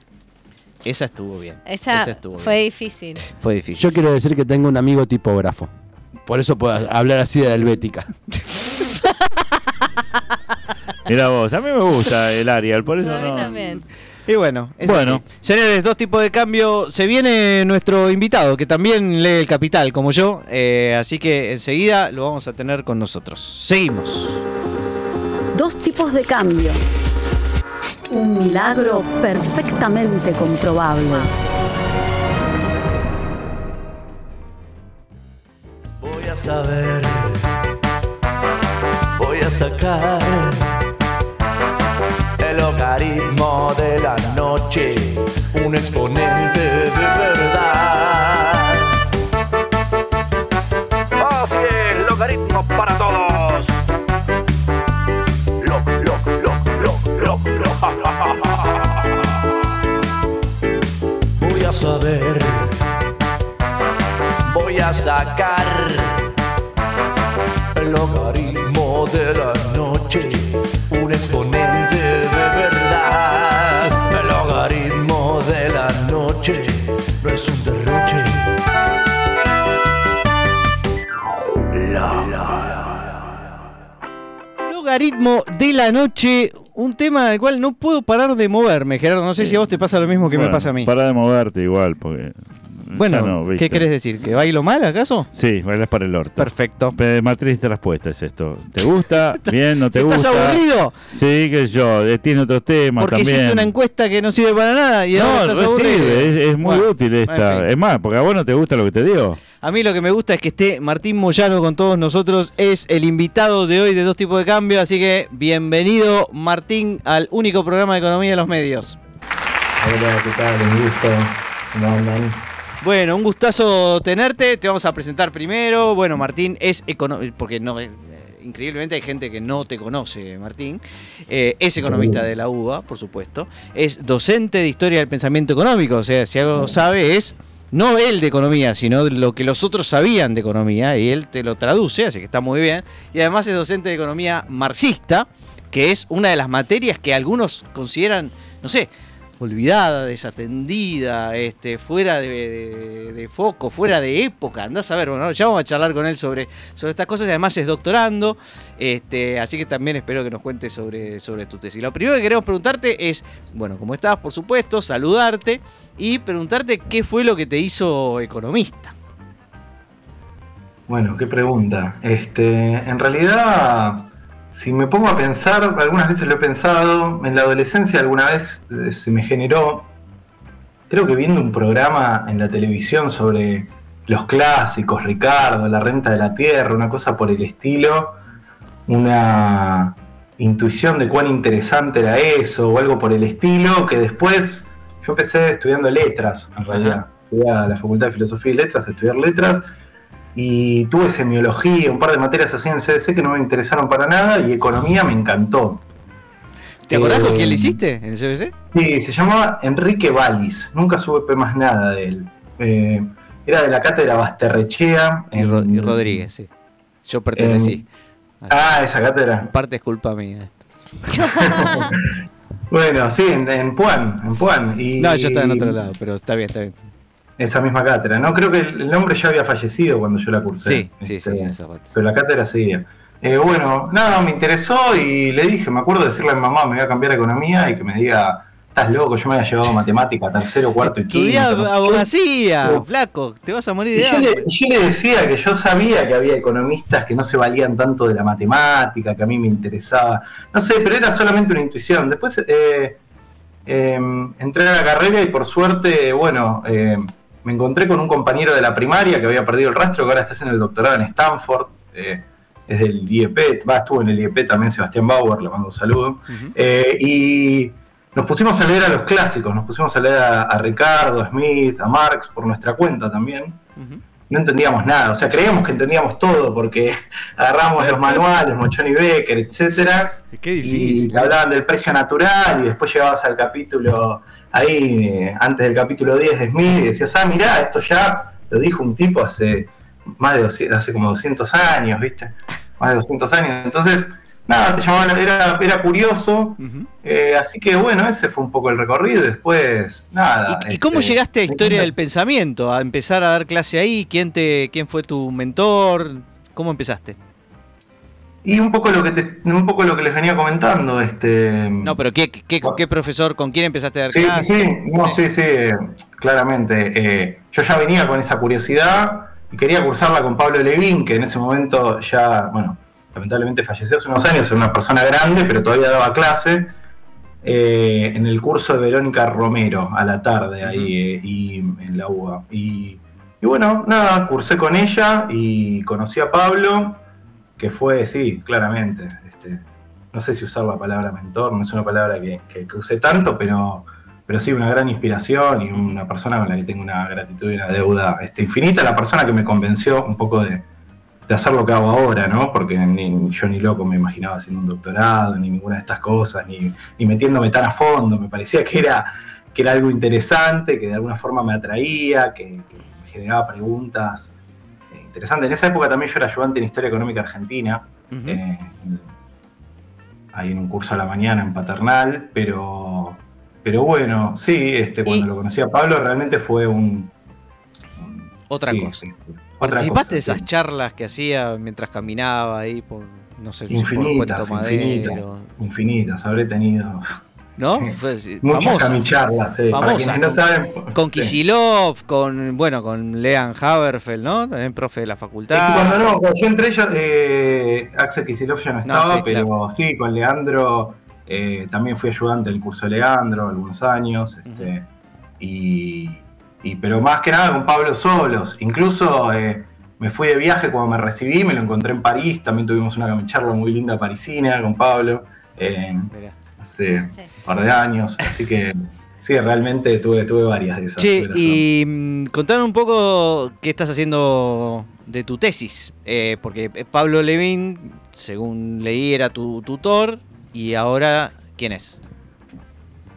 Esa estuvo bien. Esa, estuvo fue bien. difícil. Fue difícil. Yo quiero decir que tengo un amigo tipógrafo. Por eso puedo hablar así de la helvética. Mira vos, a mí me gusta el Arial, por eso A mí no. también. Y bueno, es Bueno. así. Señores, dos tipos de cambio. Se viene nuestro invitado, que también lee el capital, como yo. eh, así que enseguida lo vamos a tener con nosotros. Seguimos. Dos tipos de cambio. Un milagro perfectamente comprobable. Voy a saber, voy a sacar el logaritmo de la noche, un exponente de verdad. Fácil, logaritmo para todos. Loc, loc, loc, loc, loc, loc. Voy a saber, voy a sacar el logaritmo de la noche, es un derroche. Logaritmo de la noche. Un tema del cual no puedo parar de moverme, Gerardo. No sé si a vos te pasa lo mismo que me pasa a mí. Para de moverte igual, porque. Bueno, no. ¿qué querés decir? ¿Que bailo mal acaso? Sí, bailas para el orto. Perfecto. Pe- Matriz de respuesta es esto. ¿Te gusta? Bien, no te ¿Estás gusta. aburrido? Sí, que yo. eh, Tiene otros temas Porque también. hiciste una encuesta que no sirve para nada y ahora no, estás re aburrido. sirve, es, es muy Bueno, útil esta. en fin. Es más, porque a vos no te gusta lo que te digo. A mí lo que me gusta es que esté Martín Moyano con todos nosotros. Es el invitado de hoy de Dos Tipos de Cambio. Así que bienvenido, Martín, al único programa de economía de los medios. Hola, ¿qué tal? Un gusto. ¿Cómo andan? Bueno, un gustazo tenerte. Te vamos a presentar primero. Bueno, Martín es economista, porque no, eh, increíblemente hay gente que no te conoce, Martín. Eh, es economista de la UBA, por supuesto. Es docente de historia del pensamiento económico. O sea, si algo sabe es no él de economía, sino lo que los otros sabían de economía. Y él te lo traduce, así que está muy bien. Y además es docente de economía marxista, que es una de las materias que algunos consideran, no sé, olvidada, desatendida, este, fuera de, de- foco, fuera de época. Andás a ver, bueno, ya vamos a charlar con él sobre, sobre estas cosas. y Además es doctorando, este, así que también espero que nos cuentes sobre, sobre tu tesis. Lo primero que queremos preguntarte es, bueno, ¿cómo estás? Por supuesto, saludarte y preguntarte qué fue lo que te hizo economista. Bueno, qué pregunta. Este, en realidad, si me pongo a pensar, algunas veces lo he pensado, en la adolescencia alguna vez eh, se me generó, creo que viendo un programa en la televisión sobre los clásicos, Ricardo, la renta de la tierra, una cosa por el estilo, una intuición de cuán interesante era eso o algo por el estilo, que después yo empecé estudiando letras, en realidad. A la Facultad de Filosofía y Letras a estudiar letras y tuve semiología, un par de materias así en CDC que no me interesaron para nada y economía me encantó. ¿Te acordás con Eh, quién le hiciste en el CBC? Sí, se llamaba Enrique Valis, nunca supe más nada de él. Eh, era de la cátedra Basterrechea. Y, y Rodríguez, sí. Yo pertenecí. Ah, esa cátedra. En parte es culpa mía. esto. Bueno, sí, en, en Puan, en Puan. Y, No, yo estaba en otro lado, pero está bien, está bien. Esa misma cátedra, ¿no? Creo que el hombre ya había fallecido cuando yo la cursé. Sí, sí, Este, sí, sí, esa parte. Pero la cátedra seguía. Eh, bueno, nada, me interesó y le dije, me acuerdo de decirle a mi mamá, me voy a cambiar a economía y que me diga estás loco, yo me había llevado matemática, tercero, cuarto y quinto. abogacía, flaco, te vas a morir de yo, hambre. le, y yo le decía que yo sabía que había economistas que no se valían tanto de la matemática, que a mí me interesaba. No sé, pero era solamente una intuición. Después eh, eh, entré a la carrera y por suerte, bueno, eh, me encontré con un compañero de la primaria que había perdido el rastro, que ahora está haciendo el doctorado en Stanford. eh, es del IEP, va, estuvo en el IEP también Sebastián Bauer, le mando un saludo. Eh, y nos pusimos a leer a los clásicos, nos pusimos a leer a, a Ricardo, a Smith, a Marx por nuestra cuenta también. No entendíamos nada, o sea, creíamos que entendíamos todo porque agarramos los manuales, Mochoni Becker, etcétera, Qué y difícil. te hablaban del precio natural y después llegabas al capítulo ahí, antes del capítulo 10 de Smith y decías, ah, mirá, esto ya lo dijo un tipo hace más de 200, hace como 200 años, ¿viste? Más de 200 años. Entonces, nada, te llamaban, era, era curioso, eh, así que bueno, ese fue un poco el recorrido después, nada. ¿Y, cómo este, llegaste a Historia del Pensamiento? A empezar a dar clase ahí. ¿Quién te, quién fue tu mentor? ¿Cómo empezaste? Y un poco lo que te, un poco lo que les venía comentando, este. No, pero ¿qué, qué, profesor, con quién empezaste a dar Sí, sí, clase? sí, no, sí, sí, eh, claramente. Eh, yo ya venía con esa curiosidad y quería cursarla con Pablo Levín, que en ese momento ya, bueno, lamentablemente falleció hace unos años, era una persona grande, pero todavía daba clase, eh, en el curso de Verónica Romero, a la tarde, ahí, eh, y en la UBA. Y, y bueno, nada, cursé con ella y conocí a Pablo, que fue, sí, claramente, este, no sé si usar la palabra mentor, no es una palabra que, que, que use tanto, pero, pero sí una gran inspiración y una persona con la que tengo una gratitud y una deuda este, infinita, la persona que me convenció un poco de, de hacer lo que hago ahora, ¿no? Porque ni, yo ni loco me imaginaba haciendo un doctorado, ni ninguna de estas cosas, ni, metiéndome tan a fondo, me parecía que era, que era algo interesante, que de alguna forma me atraía, que, que generaba preguntas eh, interesantes. En esa época también yo era ayudante en Historia Económica Argentina, eh, ahí en un curso a la mañana en Paternal, pero, pero bueno, sí, este, cuando Y- lo conocí a Pablo realmente fue un... un- Otra sí, cosa. sí, sí, otra ¿Participaste de esas sí. charlas que hacía mientras caminaba ahí por, no sé, por Infinitas, Puerto Madero? infinitas, infinitas, habré tenido ¿No? Muchas famosa. sí, no con- saben. Con sí. Kisilov, con, bueno, con Lean Haberfeld, ¿no? También profe de la facultad. cuando no, cuando yo entré, ya, eh, Axel Kicillof ya no estaba, sí, pero claro. sí, con Leandro, eh, también fui ayudante del curso de Leandro algunos años, este, y, y- pero más que nada con Pablo Solos. Incluso eh, me fui de viaje cuando me recibí, me lo encontré en París, también tuvimos una charla muy linda parisina con Pablo, eh, Hace un par de años, así que sí, realmente tuve, tuve varias de esas. Che, y mm, contanos un poco qué estás haciendo de tu tesis, eh, porque Pablo Levín, según leí, era tu tutor y ahora, ¿quién es?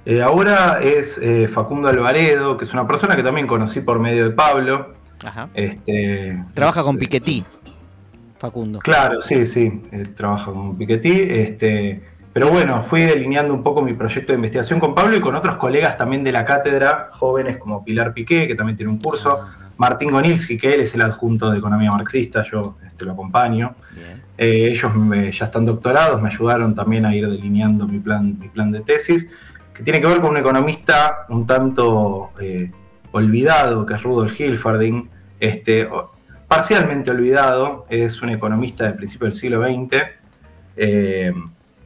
Eh, ahora es eh, Facundo Alvaredo, que es una persona que también conocí por medio de Pablo. Ajá. Este, Trabaja es, con eh, Piketty, Facundo. Claro, sí, sí, eh, trabaja con Piketty. Este, pero bueno, fui delineando un poco mi proyecto de investigación con Pablo y con otros colegas también de la cátedra, jóvenes como Pilar Piqué, que también tiene un curso, Martín Gonilski, que él es el adjunto de Economía Marxista, yo este, lo acompaño. Eh, ellos me- ya están doctorados, me ayudaron también a ir delineando mi plan, mi plan de tesis, que tiene que ver con un economista un tanto eh, olvidado, que es Rudolf Hilferding, este, parcialmente olvidado, es un economista del principio del siglo XX, eh,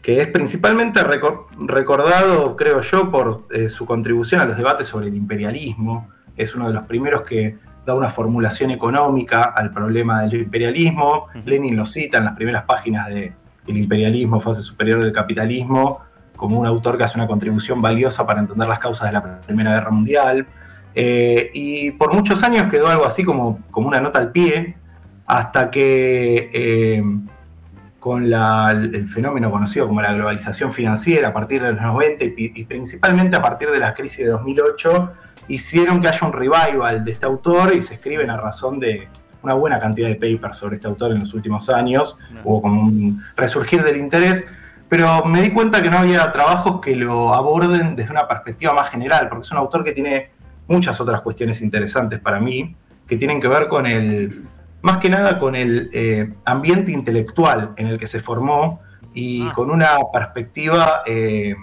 que es principalmente recor- recordado, creo yo, por eh, su contribución a los debates sobre el imperialismo. Es uno de los primeros que da una formulación económica al problema del imperialismo. Lenin lo cita en las primeras páginas de El imperialismo, fase superior del capitalismo, como un autor que hace una contribución valiosa para entender las causas de la Primera Guerra Mundial. Eh, y por muchos años quedó algo así como, como una nota al pie, hasta que eh, con la- el fenómeno conocido como la globalización financiera a partir de los 90 y, principalmente a partir de la crisis de 2008, hicieron que haya un revival de este autor y se escriben a razón de una buena cantidad de papers sobre este autor en los últimos años. Hubo como un resurgir del interés, pero me di cuenta que no había trabajos que lo aborden desde una perspectiva más general, porque es un autor que tiene muchas otras cuestiones interesantes para mí, que tienen que ver con el, más que nada con el eh, ambiente intelectual en el que se formó y Ah. con una perspectiva eh,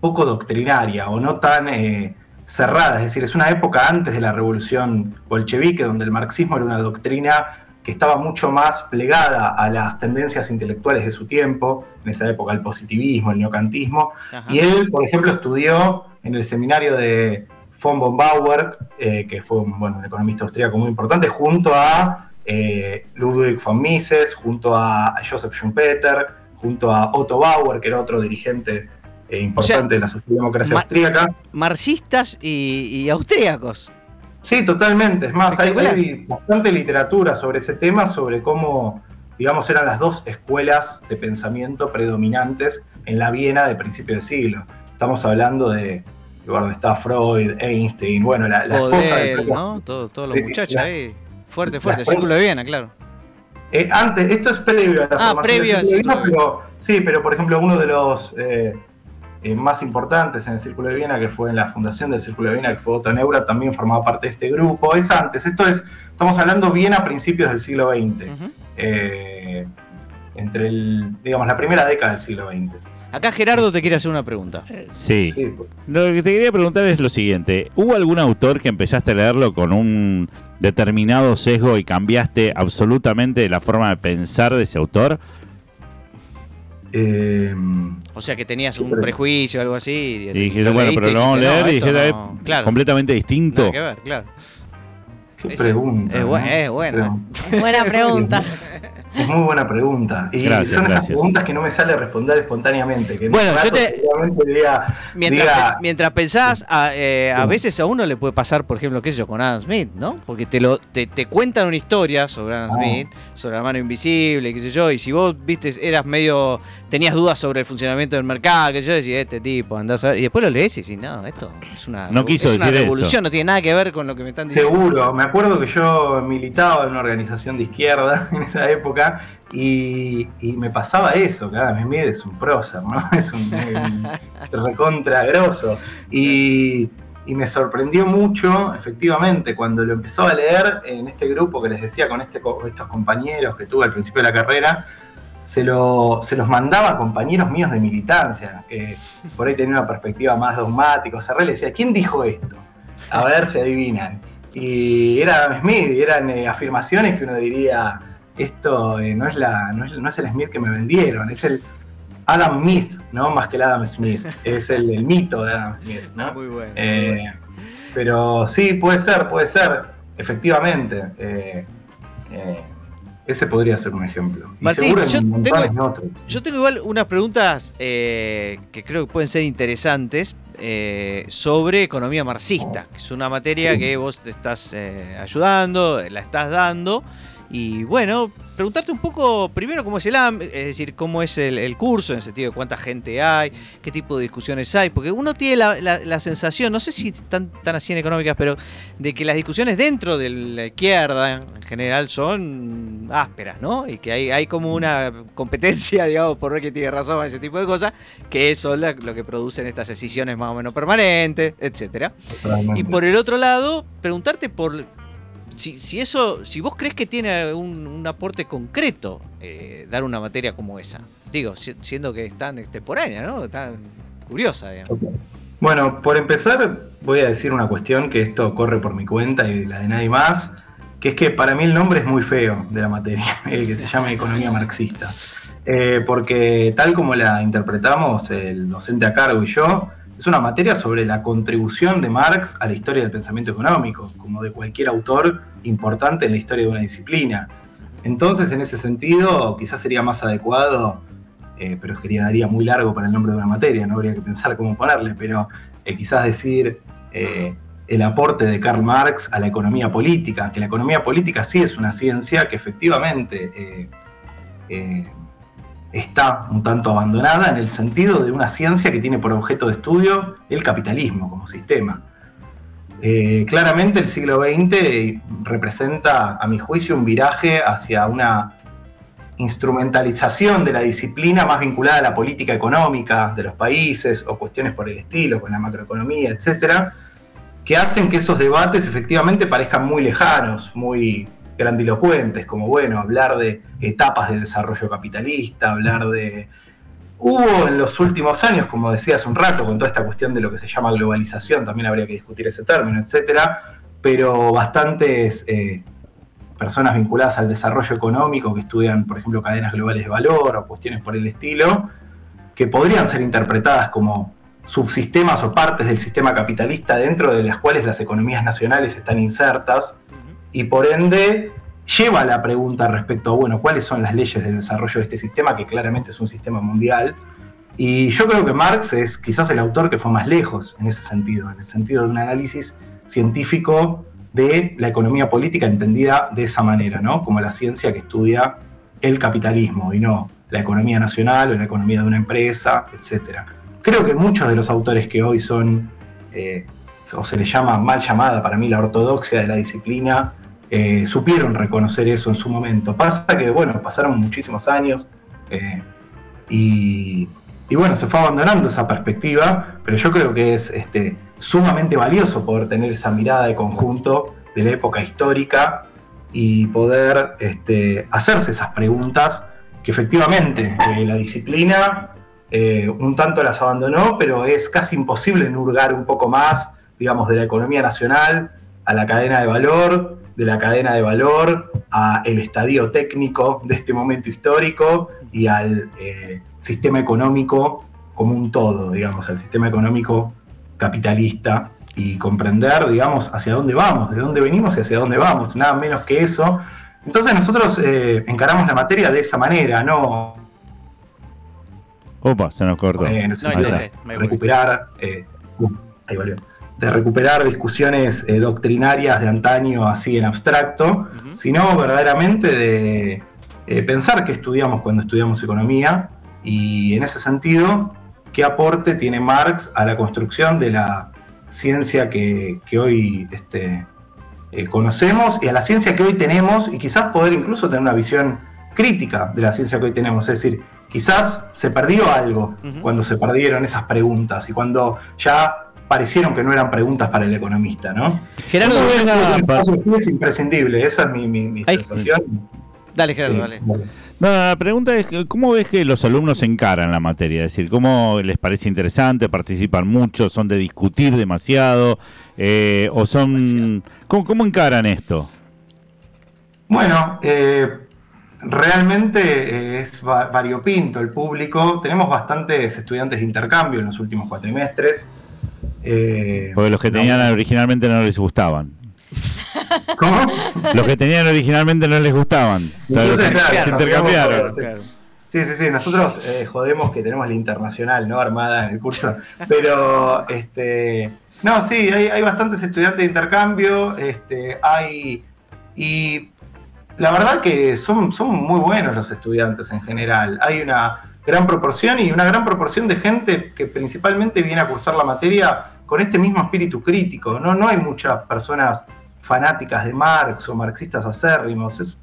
poco doctrinaria o no tan eh, cerrada, es decir, es una época antes de la revolución bolchevique, donde el marxismo era una doctrina que estaba mucho más plegada a las tendencias intelectuales de su tiempo, en esa época el positivismo, el neocantismo, Ajá. y él, por ejemplo, estudió en el seminario de von von Bauer, eh, que fue un, bueno, un economista austríaco muy importante, junto a eh, Ludwig von Mises, junto a Joseph Schumpeter, junto a Otto Bauer, que era otro dirigente eh, importante de la socialdemocracia austríaca. Marxistas y, y austríacos. Sí, totalmente. Es más, hay bastante literatura sobre ese tema, sobre cómo, digamos, eran las dos escuelas de pensamiento predominantes en la Viena de principio de siglo. Estamos hablando de lugar donde está Freud, Einstein, bueno, la, la esposa de Godel, ¿no? Todo- Todos los muchachos la- ahí. Fuerte, fuerte. Círculo de Viena, claro. Eh, antes, esto es previo a la Ah, formación previo del Círculo de Viena, pero, sí, pero por ejemplo uno de los eh, eh, más importantes en el Círculo de Viena, que fue en la fundación del Círculo de Viena, que fue Otto Neura, también formaba parte de este grupo. Es antes, esto es, estamos hablando bien a principios del siglo XX, entre el, digamos, la primera década del siglo XX. Acá Gerardo te quiere hacer una pregunta. Sí. Pues. Lo que te quería preguntar es lo siguiente. ¿Hubo algún autor que empezaste a leerlo con un determinado sesgo y cambiaste absolutamente la forma de pensar de ese autor? Eh, O sea que tenías un prejuicio o algo así. Y dijiste, bueno, pero lo vamos a leer y dijiste, eh, claro, completamente distinto. nada que ver, claro. Qué Ese- pregunta. es bu- ¿no? es buena. Buena pregunta. Es muy buena pregunta. Y Gracias, son esas gracias. preguntas que no me sale responder espontáneamente. Que Bueno, yo te- diga, Mientras, diga, mientras pensás, a, eh, a Sí. veces a uno le puede pasar, por ejemplo, qué sé yo, con Adam Smith, ¿no? Porque te lo te, te cuentan una historia sobre Adam Ah. Smith, sobre la mano invisible, qué sé yo, y si vos, viste, eras medio, tenías dudas sobre el funcionamiento del mercado, qué sé yo, decís, este tipo, andás a ver, y después lo lees y decís, no, esto es una, No quiso es una revolución, eso. no tiene nada que ver con lo que me están diciendo. Seguro, me acuerdo que yo militaba en una organización de izquierda en esa época y, me pasaba eso, que Adam Smith es un prócer. Es un, un recontra grosso. Y, me sorprendió mucho, efectivamente, cuando lo empezaba a leer en este grupo que les decía con este, estos compañeros que tuve al principio de la carrera, se los mandaba a compañeros míos de militancia, que por ahí tenían una perspectiva más dogmática. O sea, le decía, ¿quién dijo esto? A ver si adivinan. Y era Adam Smith, y eran eh, afirmaciones que uno diría, esto eh, no, es la, no, es, no es el Smith que me vendieron, es el Adam Myth, ¿no? Más que el Adam Smith, es el, el mito de Adam Smith, ¿no? Muy bueno. muy Eh, bueno. pero sí, puede ser, puede ser, efectivamente. Ese podría ser un ejemplo. Martín, yo tengo-. Yo tengo igual unas preguntas eh, que creo que pueden ser interesantes eh, sobre economía marxista, que es una materia que vos te estás eh, ayudando, la estás dando. Y bueno, preguntarte un poco primero cómo es el AM, es decir, cómo es el, el curso, en el sentido de cuánta gente hay, qué tipo de discusiones hay, porque uno tiene la, la- la sensación, no sé si están tan así en económicas, pero de que las discusiones dentro de la izquierda en general son ásperas, ¿no? Y que hay, hay como una competencia, digamos, por ver quién tiene razón, ese tipo de cosas, que son la- lo que producen estas decisiones más o menos permanentes, etcétera. Y por el otro lado, preguntarte por si, si eso, si vos crees que tiene un, aporte concreto eh, dar una materia como esa. Digo, si- siendo que es tan extemporánea, ¿no? Tan curiosa, digamos. Bueno, por empezar, voy a decir una cuestión que esto corre por mi cuenta y la de nadie más, que es que para mí el nombre es muy feo de la materia, que se llama Economía Marxista. Eh, porque tal como la interpretamos el docente a cargo y yo, es una materia sobre la contribución de Marx a la historia del pensamiento económico, como de cualquier autor importante en la historia de una disciplina. Entonces, en ese sentido, quizás sería más adecuado eh, pero quedaría muy largo para el nombre de una materia, no habría que pensar cómo ponerle, pero eh, quizás decir eh, el aporte de Karl Marx a la economía política, que la economía política sí es una ciencia que efectivamente eh, está un tanto abandonada en el sentido de una ciencia que tiene por objeto de estudio el capitalismo como sistema. Eh, claramente el siglo XX representa, a mi juicio, un viraje hacia una instrumentalización de la disciplina más vinculada a la política económica de los países o cuestiones por el estilo, con la macroeconomía, etcétera, que hacen que esos debates efectivamente parezcan muy lejanos, muy grandilocuentes, como bueno, hablar de etapas del desarrollo capitalista, hablar de hubo en los últimos años, como decía hace un rato, con toda esta cuestión de lo que se llama globalización, también habría que discutir ese término, etcétera, pero bastantes eh, personas vinculadas al desarrollo económico que estudian, por ejemplo, cadenas globales de valor o cuestiones por el estilo, que podrían ser interpretadas como subsistemas o partes del sistema capitalista dentro de las cuales las economías nacionales están insertas y por ende lleva la pregunta respecto a, bueno, cuáles son las leyes del desarrollo de este sistema, que claramente es un sistema mundial. Y yo creo que Marx es quizás el autor que fue más lejos en ese sentido, en el sentido de un análisis científico de la economía política entendida de esa manera, ¿no? Como la ciencia que estudia el capitalismo y no la economía nacional o la economía de una empresa, etc. Creo que muchos de los autores que hoy son, eh, o se les llama mal llamada para mí la ortodoxia de la disciplina, eh, supieron reconocer eso en su momento. Pasa que, bueno, pasaron muchísimos años eh, y, bueno, se fue abandonando esa perspectiva, pero yo creo que es este, sumamente valioso poder tener esa mirada de conjunto de la época histórica y poder este, hacerse esas preguntas que efectivamente eh, la disciplina un tanto las abandonó, pero es casi imposible nurgar un poco más, digamos, de la economía nacional a la cadena de valor, de la cadena de valor al estadio técnico de este momento histórico y al eh, sistema económico como un todo, digamos, al sistema económico capitalista y comprender, digamos, hacia dónde vamos, de dónde venimos y hacia dónde vamos, nada menos que eso. Entonces nosotros eh, encaramos la materia de esa manera, no... Opa, se nos cortó. Eh, recuperar... Uh, ahí volvió de recuperar discusiones eh, doctrinarias de antaño así en abstracto, sino verdaderamente de eh, pensar qué estudiamos cuando estudiamos economía. Y en ese sentido, qué aporte tiene Marx a la construcción de la ciencia que, hoy este, eh, conocemos y a la ciencia que hoy tenemos y quizás poder incluso tener una visión crítica de la ciencia que hoy tenemos, es decir, quizás se perdió algo cuando se perdieron esas preguntas y cuando ya parecieron que no eran preguntas para el economista, ¿no? Gerardo, es imprescindible, esa es mi, sensación. Dale, Gerardo, dale. No, la pregunta es, ¿cómo ves que los alumnos encaran la materia? Es decir, ¿cómo les parece interesante? ¿Participan mucho? ¿Son de discutir demasiado? Eh, ¿O son... ¿Cómo, encaran esto? Bueno, eh, realmente eh, es variopinto el público. Tenemos bastantes estudiantes de intercambio en los últimos cuatrimestres. Eh, Porque los que tenían originalmente no les gustaban. ¿Cómo? Los que tenían originalmente no les gustaban. se, intercambiaron. Sí, sí, sí. Nosotros eh, jodemos que tenemos la internacional, ¿no? Armada en el curso. Pero, este. No, sí, hay, bastantes estudiantes de intercambio. Este, hay. Y la verdad que son, son muy buenos los estudiantes en general. Hay una gran proporción y una gran proporción de gente que principalmente viene a cursar la materia con este mismo espíritu crítico. No, no hay muchas personas fanáticas de Marx o marxistas acérrimos. Es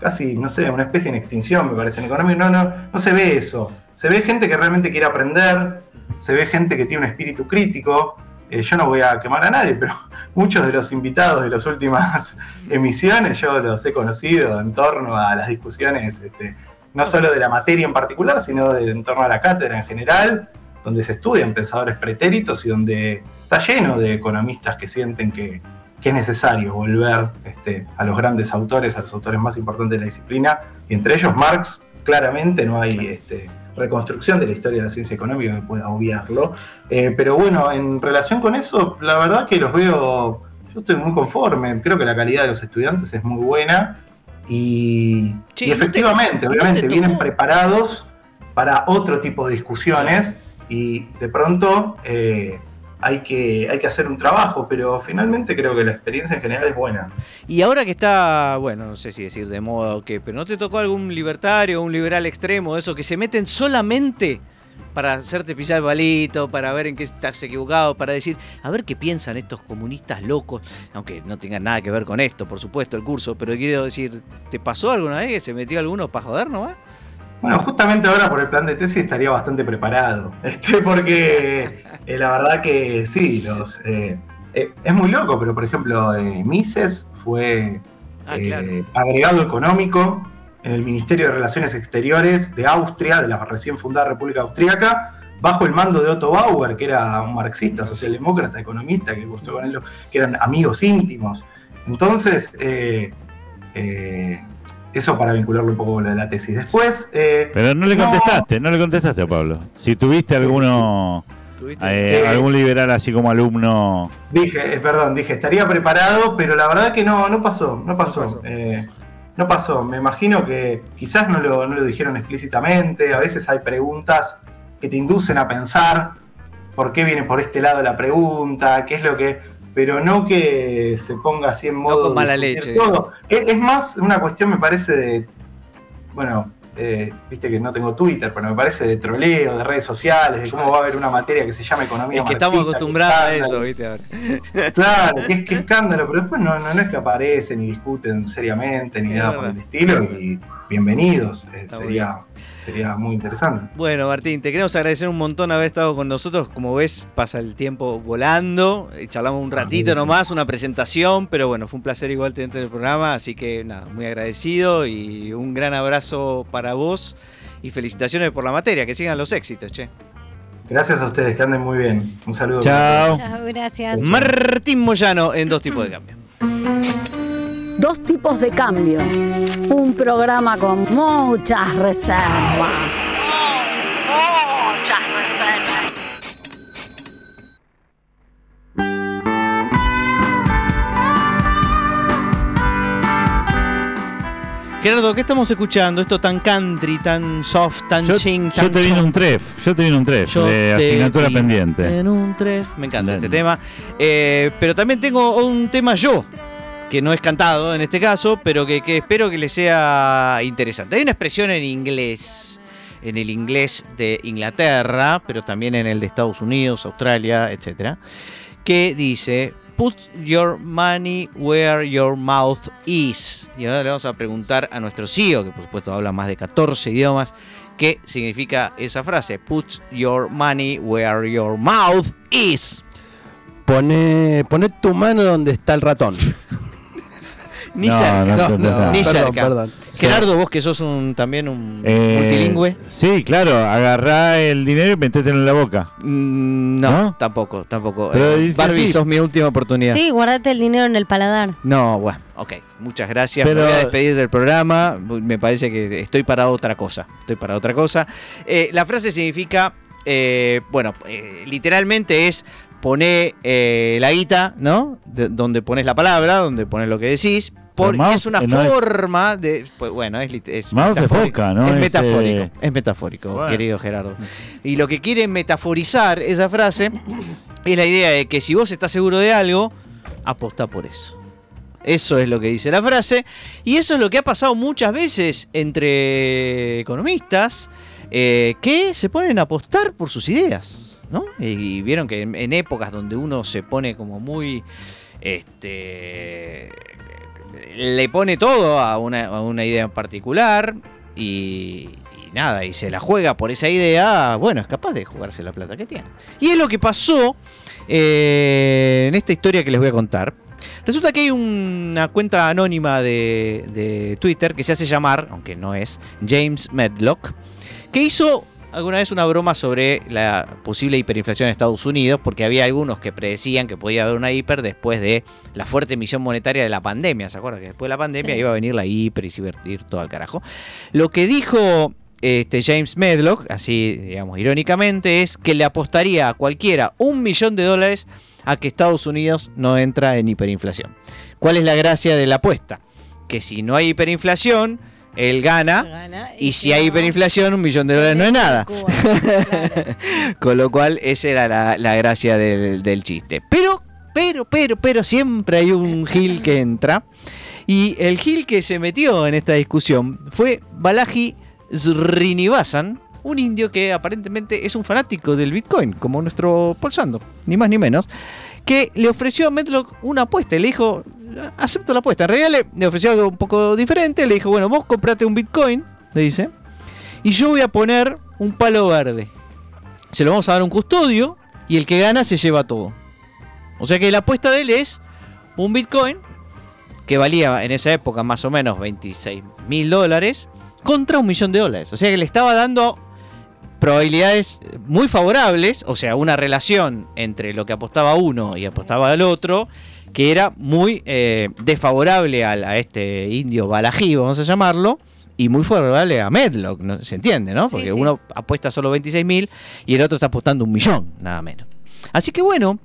casi, no sé, una especie en extinción, me parece, en economía. No, no, no se ve eso. Se ve gente que realmente quiere aprender, se ve gente que tiene un espíritu crítico. Eh, yo no voy a quemar a nadie, pero muchos de los invitados de las últimas emisiones yo los he conocido en torno a las discusiones este, no solo de la materia en particular, sino de, en torno a la cátedra en general, donde se estudian pensadores pretéritos y donde está lleno de economistas que sienten que, es necesario volver este, a los grandes autores, a los autores más importantes de la disciplina, y entre ellos Marx, claramente no hay este, reconstrucción de la historia de la ciencia económica que pueda obviarlo. Eh, pero bueno, en relación con eso, la verdad que los veo, yo estoy muy conforme, creo que la calidad de los estudiantes es muy buena y, efectivamente, obviamente, vienen preparados para otro tipo de discusiones y de pronto eh, hay, que, hay que hacer un trabajo, pero finalmente creo que la experiencia en general es buena. Y ahora que está, bueno, no sé si decir de moda o qué, pero ¿no te tocó algún libertario, un liberal extremo, eso, que se meten solamente para hacerte pisar el balito, para ver en qué estás equivocado, para decir, a ver qué piensan estos comunistas locos, aunque no tengan nada que ver con esto, por supuesto, el curso, pero quiero decir, ¿te pasó alguna vez que se metió alguno para joder nomás? Bueno, justamente ahora por el plan de tesis estaría bastante preparado, este, porque eh, la verdad que sí, los, eh, eh, es muy loco, pero por ejemplo, Mises fue ah, agregado económico en el Ministerio de Relaciones Exteriores de Austria, de la recién fundada República Austríaca, bajo el mando de Otto Bauer, que era un marxista, socialdemócrata, economista, que cursó con él, que eran amigos íntimos. Entonces, eh, eso para vincularlo un poco con lo de la tesis. Después. eh, Pero no le contestaste, no le contestaste a Pablo. Si tuviste alguno, eh, Eh, algún liberal así como alumno. Dije, eh, perdón, dije, estaría preparado, pero la verdad que no, no pasó, no pasó. Eh, no pasó. Me imagino que quizás no lo, no lo dijeron explícitamente. A veces hay preguntas que te inducen a pensar por qué viene por este lado la pregunta, qué es lo que. Pero no que se ponga así en modo. con mala leche. todo. Es, es más una cuestión, me parece, de. Bueno, eh, viste que no tengo Twitter, pero me parece de troleo, de redes sociales, de cómo va a haber una materia que se llama economía. Es que estamos marxista, acostumbrados a eso. ¿viste? Ahora. Claro, qué, qué escándalo, pero después no, no, no es que aparecen ni discuten seriamente ni Es nada por verdad. el estilo. Y bienvenidos, eh, Está muy sería, muy interesante. Bueno, Martín, te queremos agradecer un montón haber estado con nosotros. Como ves, pasa el tiempo volando. Eh, Charlamos un ratito nomás, una presentación, pero bueno, fue un placer igual tenerte en el programa. Así que nada, muy agradecido y un gran abrazo para vos. Y felicitaciones por la materia, que sigan los éxitos, che. Gracias a ustedes, que anden muy bien. Un saludo. Chao. Chao, gracias. Martín Moyano en dos tipos de cambio. Dos tipos de cambio. Un programa con muchas reservas. Muchas reservas. Gerardo, ¿qué estamos escuchando? Esto tan country, tan soft, tan Yo, ching, yo tan te vine un tref, yo te vine un tref Yo de asignatura pendiente. En un tref. Me encanta Bien. este tema. Eh, pero también tengo un tema yo, que no es cantado en este caso, pero que, que espero que les sea interesante. Hay una expresión en inglés, en el inglés de Inglaterra, pero también en el de Estados Unidos, Australia, etcétera, que dice. Put your money where your mouth is. Y ahora le vamos a preguntar a nuestro CEO, que por supuesto habla más de 14 idiomas, qué significa esa frase. Put your money where your mouth is. Pone, pone tu mano donde está el ratón. Ni No, cerca. no nada. Ni perdón, cerca. perdón. Gerardo, vos que sos un, también un Eh, multilingüe. Sí, claro, agarrá el dinero y metételo en la boca. Mm, no, ¿No? tampoco, tampoco. Pero Eh, dice Barbie, así. sos mi última oportunidad. Sí, guardate el dinero en el paladar. No, bueno, ok. Muchas gracias. Pero- Me voy a despedir del programa. Me parece que estoy para otra cosa. Estoy para otra cosa. Eh, la frase significa, eh, bueno, eh, literalmente es poner eh, la guita, ¿no? De- donde pones la palabra, donde pones lo que decís. Por, Pero mouse, es una eh, es- forma de. Pues bueno, es, es Mouse metafórico. foca, ¿no? Es Es, metafórico. eh, Es metafórico, Bueno. querido Gerardo. Y lo que quiere metaforizar esa frase es la idea de que si vos estás seguro de algo, apostá por eso. Eso es lo que dice la frase. Y eso es lo que ha pasado muchas veces entre economistas eh, que se ponen a apostar por sus ideas. ¿no? Y, y vieron que en, en épocas donde uno se pone como muy. Este. Le pone todo a una, idea en particular. Y, y nada, y se la juega por esa idea. Bueno, es capaz de jugarse la plata que tiene. Y es lo que pasó eh, en esta historia que les voy a contar. Resulta que hay una cuenta anónima de, de Twitter que se hace llamar, aunque no es, James Medlock, que hizo alguna vez una broma sobre la posible hiperinflación en Estados Unidos, porque había algunos que predecían que podía haber una hiper después de la fuerte emisión monetaria de la pandemia. ¿Se acuerdan? Que después de la pandemia Sí. iba a venir la hiper y se iba a ir todo al carajo. Lo que dijo este, James Medlock, así digamos irónicamente, es que le apostaría a cualquiera un millón de dólares a que Estados Unidos no entra en hiperinflación. ¿Cuál es la gracia de la apuesta? Que si no hay hiperinflación, él gana. Gana, Y si hay hiperinflación, un millón de dólares no es nada. Con lo cual, esa era la, la gracia del, del chiste. Pero, pero, pero, pero, siempre hay un Gil que entra. Y el Gil que se metió en esta discusión fue Balaji Srinivasan, un indio que aparentemente es un fanático del Bitcoin, como nuestro Paul Sando, ni más ni menos, que le ofreció a Medlock una apuesta y le dijo, acepto la apuesta. En realidad le, le ofreció algo un poco diferente, le dijo, bueno, vos comprate un Bitcoin, le dice, y yo voy a poner un palo verde. Se lo vamos a dar a un custodio y el que gana se lleva todo. O sea que la apuesta de él es un Bitcoin que valía en esa época más o menos 26 mil dólares contra un millón de dólares. O sea que le estaba dando probabilidades muy favorables, o sea, una relación entre lo que apostaba uno y apostaba el otro, que era muy eh, desfavorable al- a, este indio Balají, vamos a llamarlo, y muy favorable a Medlock, ¿no? ¿se entiende, no? Sí, Porque sí. uno apuesta solo 26 mil y el otro está apostando un millón, nada menos. Así que bueno,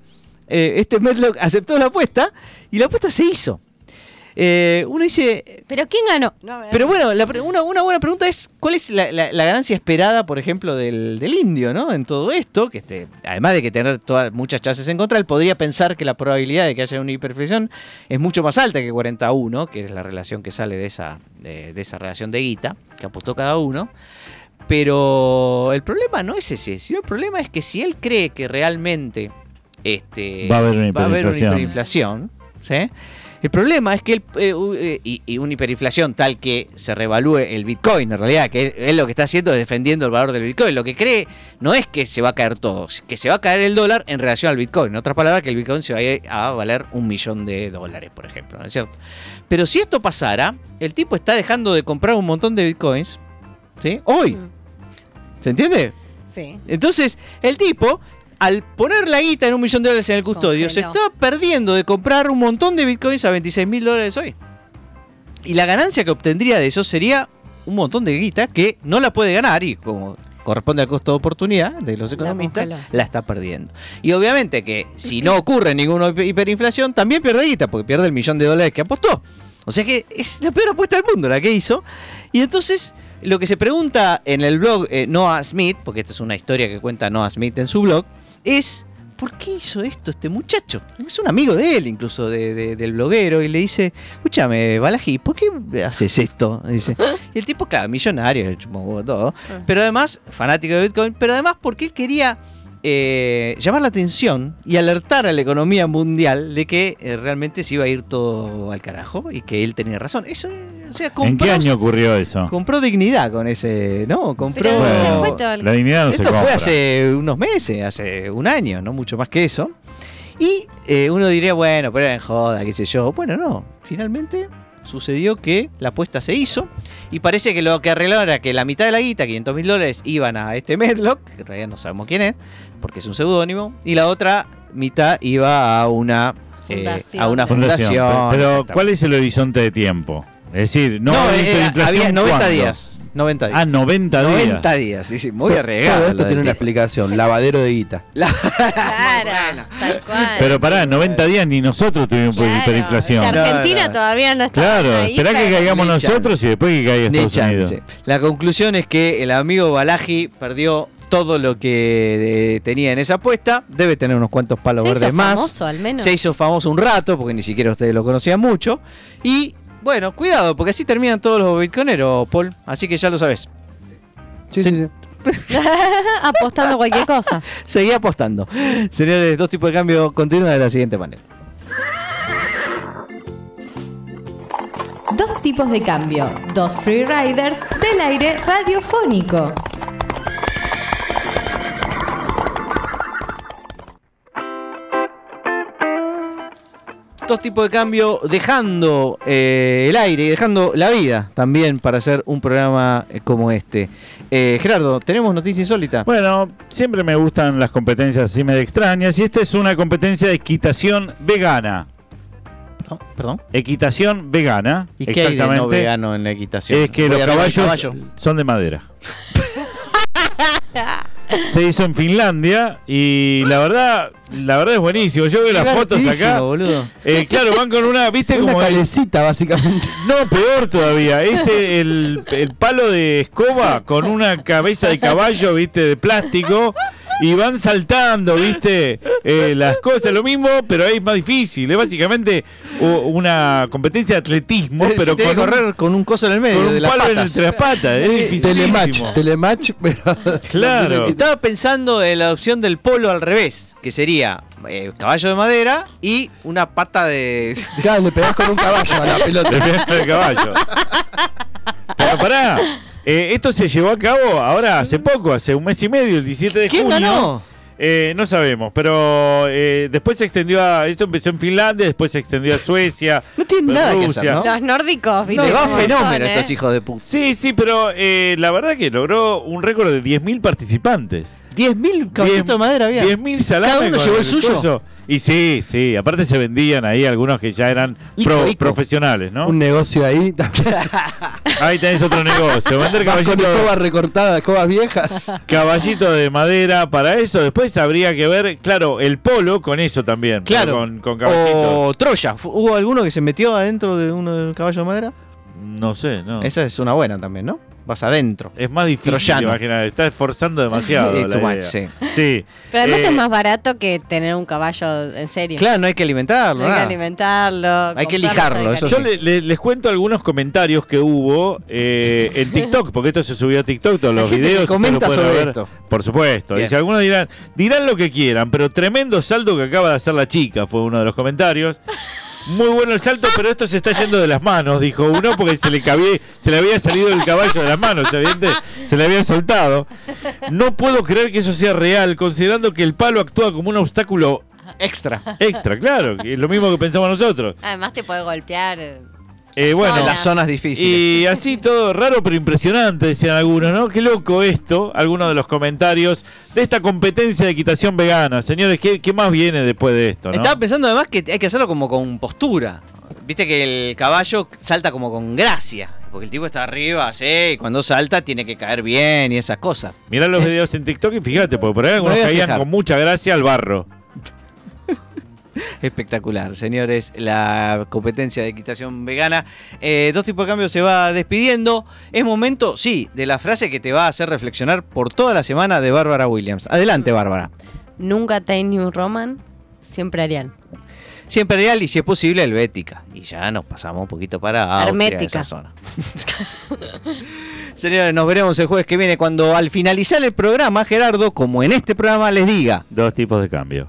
eh, este Medlock aceptó la apuesta y la apuesta se hizo. Eh, uno dice, ¿Pero quién ganó? No, pero bueno, la una, una buena pregunta es, ¿cuál es la, la- la ganancia esperada, por ejemplo, del, del indio, ¿no? En todo esto, que este, además de que tener todas, muchas chances en contra, él podría pensar que la probabilidad de que haya una hiperflexión es mucho más alta que 41, que es la relación que sale de esa, de, de esa relación de guita, que apostó cada uno. Pero el problema no es ese, sino el problema es que si él cree que realmente este, Va a haber una va a haber una hiperinflación. hiperinflación, ¿sí? El problema es que él, eh, eh, y, y una hiperinflación tal que se revalúe el Bitcoin, en realidad, que él, él lo que está haciendo es defendiendo el valor del Bitcoin. Lo que cree no es que se va a caer todo, que se va a caer el dólar en relación al Bitcoin. En otras palabras, que el Bitcoin se va a, valer un millón de dólares, por ejemplo, ¿no es cierto? Pero si esto pasara, el tipo está dejando de comprar un montón de Bitcoins, ¿sí? Hoy. ¿Se entiende? Sí. Entonces, el tipo, al poner la guita en un millón de dólares en el custodio, se está perdiendo de comprar un montón de bitcoins a 26 mil dólares hoy. Y la ganancia que obtendría de eso sería un montón de guita que no la puede ganar y como corresponde al costo de oportunidad de los economistas, la, está perdiendo. Y obviamente que si no ocurre ninguna hiper- hiperinflación, también pierde guita, porque pierde el millón de dólares que apostó. O sea que es la peor apuesta del mundo la que hizo. Y entonces, lo que se pregunta en el blog eh, Noah Smith, porque esta es una historia que cuenta Noah Smith en su blog, es ¿por qué hizo esto este muchacho? Es un amigo de él, incluso de- de- del bloguero, y le dice, escúchame, Balaji, ¿por qué haces esto? Y, dice, y el tipo, claro, millonario, todo, pero además, fanático de Bitcoin, pero además porque él quería eh, llamar la atención y alertar a la economía mundial de que eh, realmente se iba a ir todo al carajo y que él tenía razón. Eso, eh, o sea, ¿En qué año ocurrió eso? compró dignidad con ese, ¿no? Compró... Pero no se Bueno, fue todo el- La dignidad no se Esto fue compra. hace unos meses, hace un año, no mucho más que eso. Y eh, uno diría, bueno, pero era en joda, qué sé yo. Bueno, no, finalmente sucedió que la apuesta se hizo y parece que lo que arreglaron era que la mitad de la guita, 500 mil dólares, iban a este Medlock, que en realidad no sabemos quién es, porque es un seudónimo, y la otra mitad iba a una eh, Fundación. a una Fundación. Pero. ¿cuál es el horizonte de tiempo? Es decir, no, No, eh, había 90 ¿cuándo? días. 90 días. Ah, 90 días. 90 días, sí, sí, muy arriesgado. Todo esto tiene una explicación, lavadero de guita. Claro, tal cual. Pero pará, 90 días ni nosotros tuvimos Claro, hiperinflación. o sea, Argentina No, no. todavía no está Claro, ahí, esperá que caigamos nosotros chance. y después que caiga Estados Unidos. La conclusión es que el amigo Balaji perdió todo lo que eh, tenía en esa apuesta. Debe tener unos cuantos palos Se hizo verdes más. famoso, al menos. Se hizo famoso un rato, porque ni siquiera ustedes lo conocían mucho. Y bueno, cuidado, porque así terminan todos los bitcoineros, Paul. Así que ya lo sabes. Sí, sí, sí. Apostando cualquier cosa. Seguí apostando. Señores, dos tipos de cambio continúan de la siguiente manera. Dos tipos de cambio, dos freeriders del aire radiofónico. Dos tipos de cambio dejando eh, el aire y dejando la vida también para hacer un programa eh, como este. Eh, Gerardo, ¿tenemos noticia insólita? Bueno, siempre me gustan las competencias así medio extrañas y esta es una competencia de equitación vegana. Perdón. perdón. Equitación vegana. ¿Y qué hay de no exactamente. vegano en la equitación? Es que Voy los caballos caballo. son de madera. Se hizo en Finlandia y la verdad, la verdad es buenísimo. Yo veo las fotos acá. boludo. Eh, claro, van con una, viste Una como el- calecita, básicamente. no, peor todavía. Es el, el palo de escoba con una cabeza de caballo, viste, de plástico. Y van saltando, viste, eh, las cosas. Lo mismo, pero ahí es más difícil. Es básicamente una competencia de atletismo, Se pero con que un, correr con un coso en el medio con un de las palo patas. entre las patas. Sí, es dificilísimo. Telematch, telematch, pero. Claro. Estaba pensando en la opción del polo al revés, que sería eh, caballo de madera y una pata de... Claro, le pegás con un caballo a la pelota. Depende del caballo. Pero pará, eh, esto se llevó a cabo ahora hace poco, hace un mes y medio, el 17 de ¿Quién junio. ganó? Eh, no sabemos, pero eh, después se extendió a. Esto empezó en Finlandia, después se extendió a Suecia. No tienen nada que hacer, Rusia. ¿no? Los nórdicos, ¿viste? Cómo fenómeno son, a ¿eh? estos hijos de puta. Sí, sí, pero eh, la verdad que logró un récord de 10.000 participantes. 10.000 caballitos de madera había. 10.000 salames. ¿Cada uno llevó el suyo? coso. Y sí, sí, aparte se vendían ahí algunos que ya eran Ico, pro- ico. profesionales, ¿no? Un negocio ahí. Ahí tenés otro negocio, vender Vas con caballito, escobas recortadas, escobas viejas. caballito de madera para eso. Después habría que ver, claro, el polo con eso también. Claro. Con, con caballitos. o Troya. ¿Hubo alguno que se metió adentro de uno de los caballos de madera? No sé, no. Esa es una buena también, ¿no? Vas adentro. Es más difícil Troyano. imaginar, está esforzando demasiado. Sí, la too much, idea. sí. Sí. Pero además Eh, es más barato que tener un caballo en serio. Claro, no hay que alimentarlo. Hay que alimentarlo. Hay que lijarlo, Yo le- le- les cuento algunos comentarios que hubo eh, en TikTok, porque esto se subió a TikTok, todos los videos. comenta lo sobre ver. esto. Por supuesto. Bien. Dice, algunos dirán, dirán lo que quieran, pero tremendo salto que acaba de hacer la chica, fue uno de los comentarios. Muy bueno el salto, pero esto se está yendo de las manos, dijo uno, porque se le, cabía- se le había salido el caballo de las manos, se le había soltado. No puedo creer que eso sea real, considerando que el palo actúa como un obstáculo Extra. extra, claro, que es lo mismo que pensamos nosotros. Además te puede golpear. Eh, bueno, En las zonas difíciles. y así todo raro pero impresionante, decían algunos, ¿no? Qué loco esto, algunos de los comentarios de esta competencia de equitación vegana. Señores, ¿qué, qué más viene después de esto, no? Estaba pensando además que hay que hacerlo como con postura. Viste que el caballo salta como con gracia. Porque el tipo está arriba, así, y cuando salta tiene que caer bien y esas cosas. Mirá los Es- videos en TikTok y fíjate, porque por ahí algunos caían fijar. con mucha gracia al barro. Espectacular, señores. La competencia de equitación vegana. Eh, dos tipos de cambios se va despidiendo. Es momento, sí, de la frase que te va a hacer reflexionar por toda la semana de Bárbara Williams. Adelante, Bárbara. Nunca New Roman, siempre Arial. Siempre real y si es posible helvética. Y ya nos pasamos un poquito para Austria, Hermética. esa zona. Señores, nos veremos el jueves que viene cuando al finalizar el programa, Gerardo, como en este programa, les diga. Dos tipos de cambio.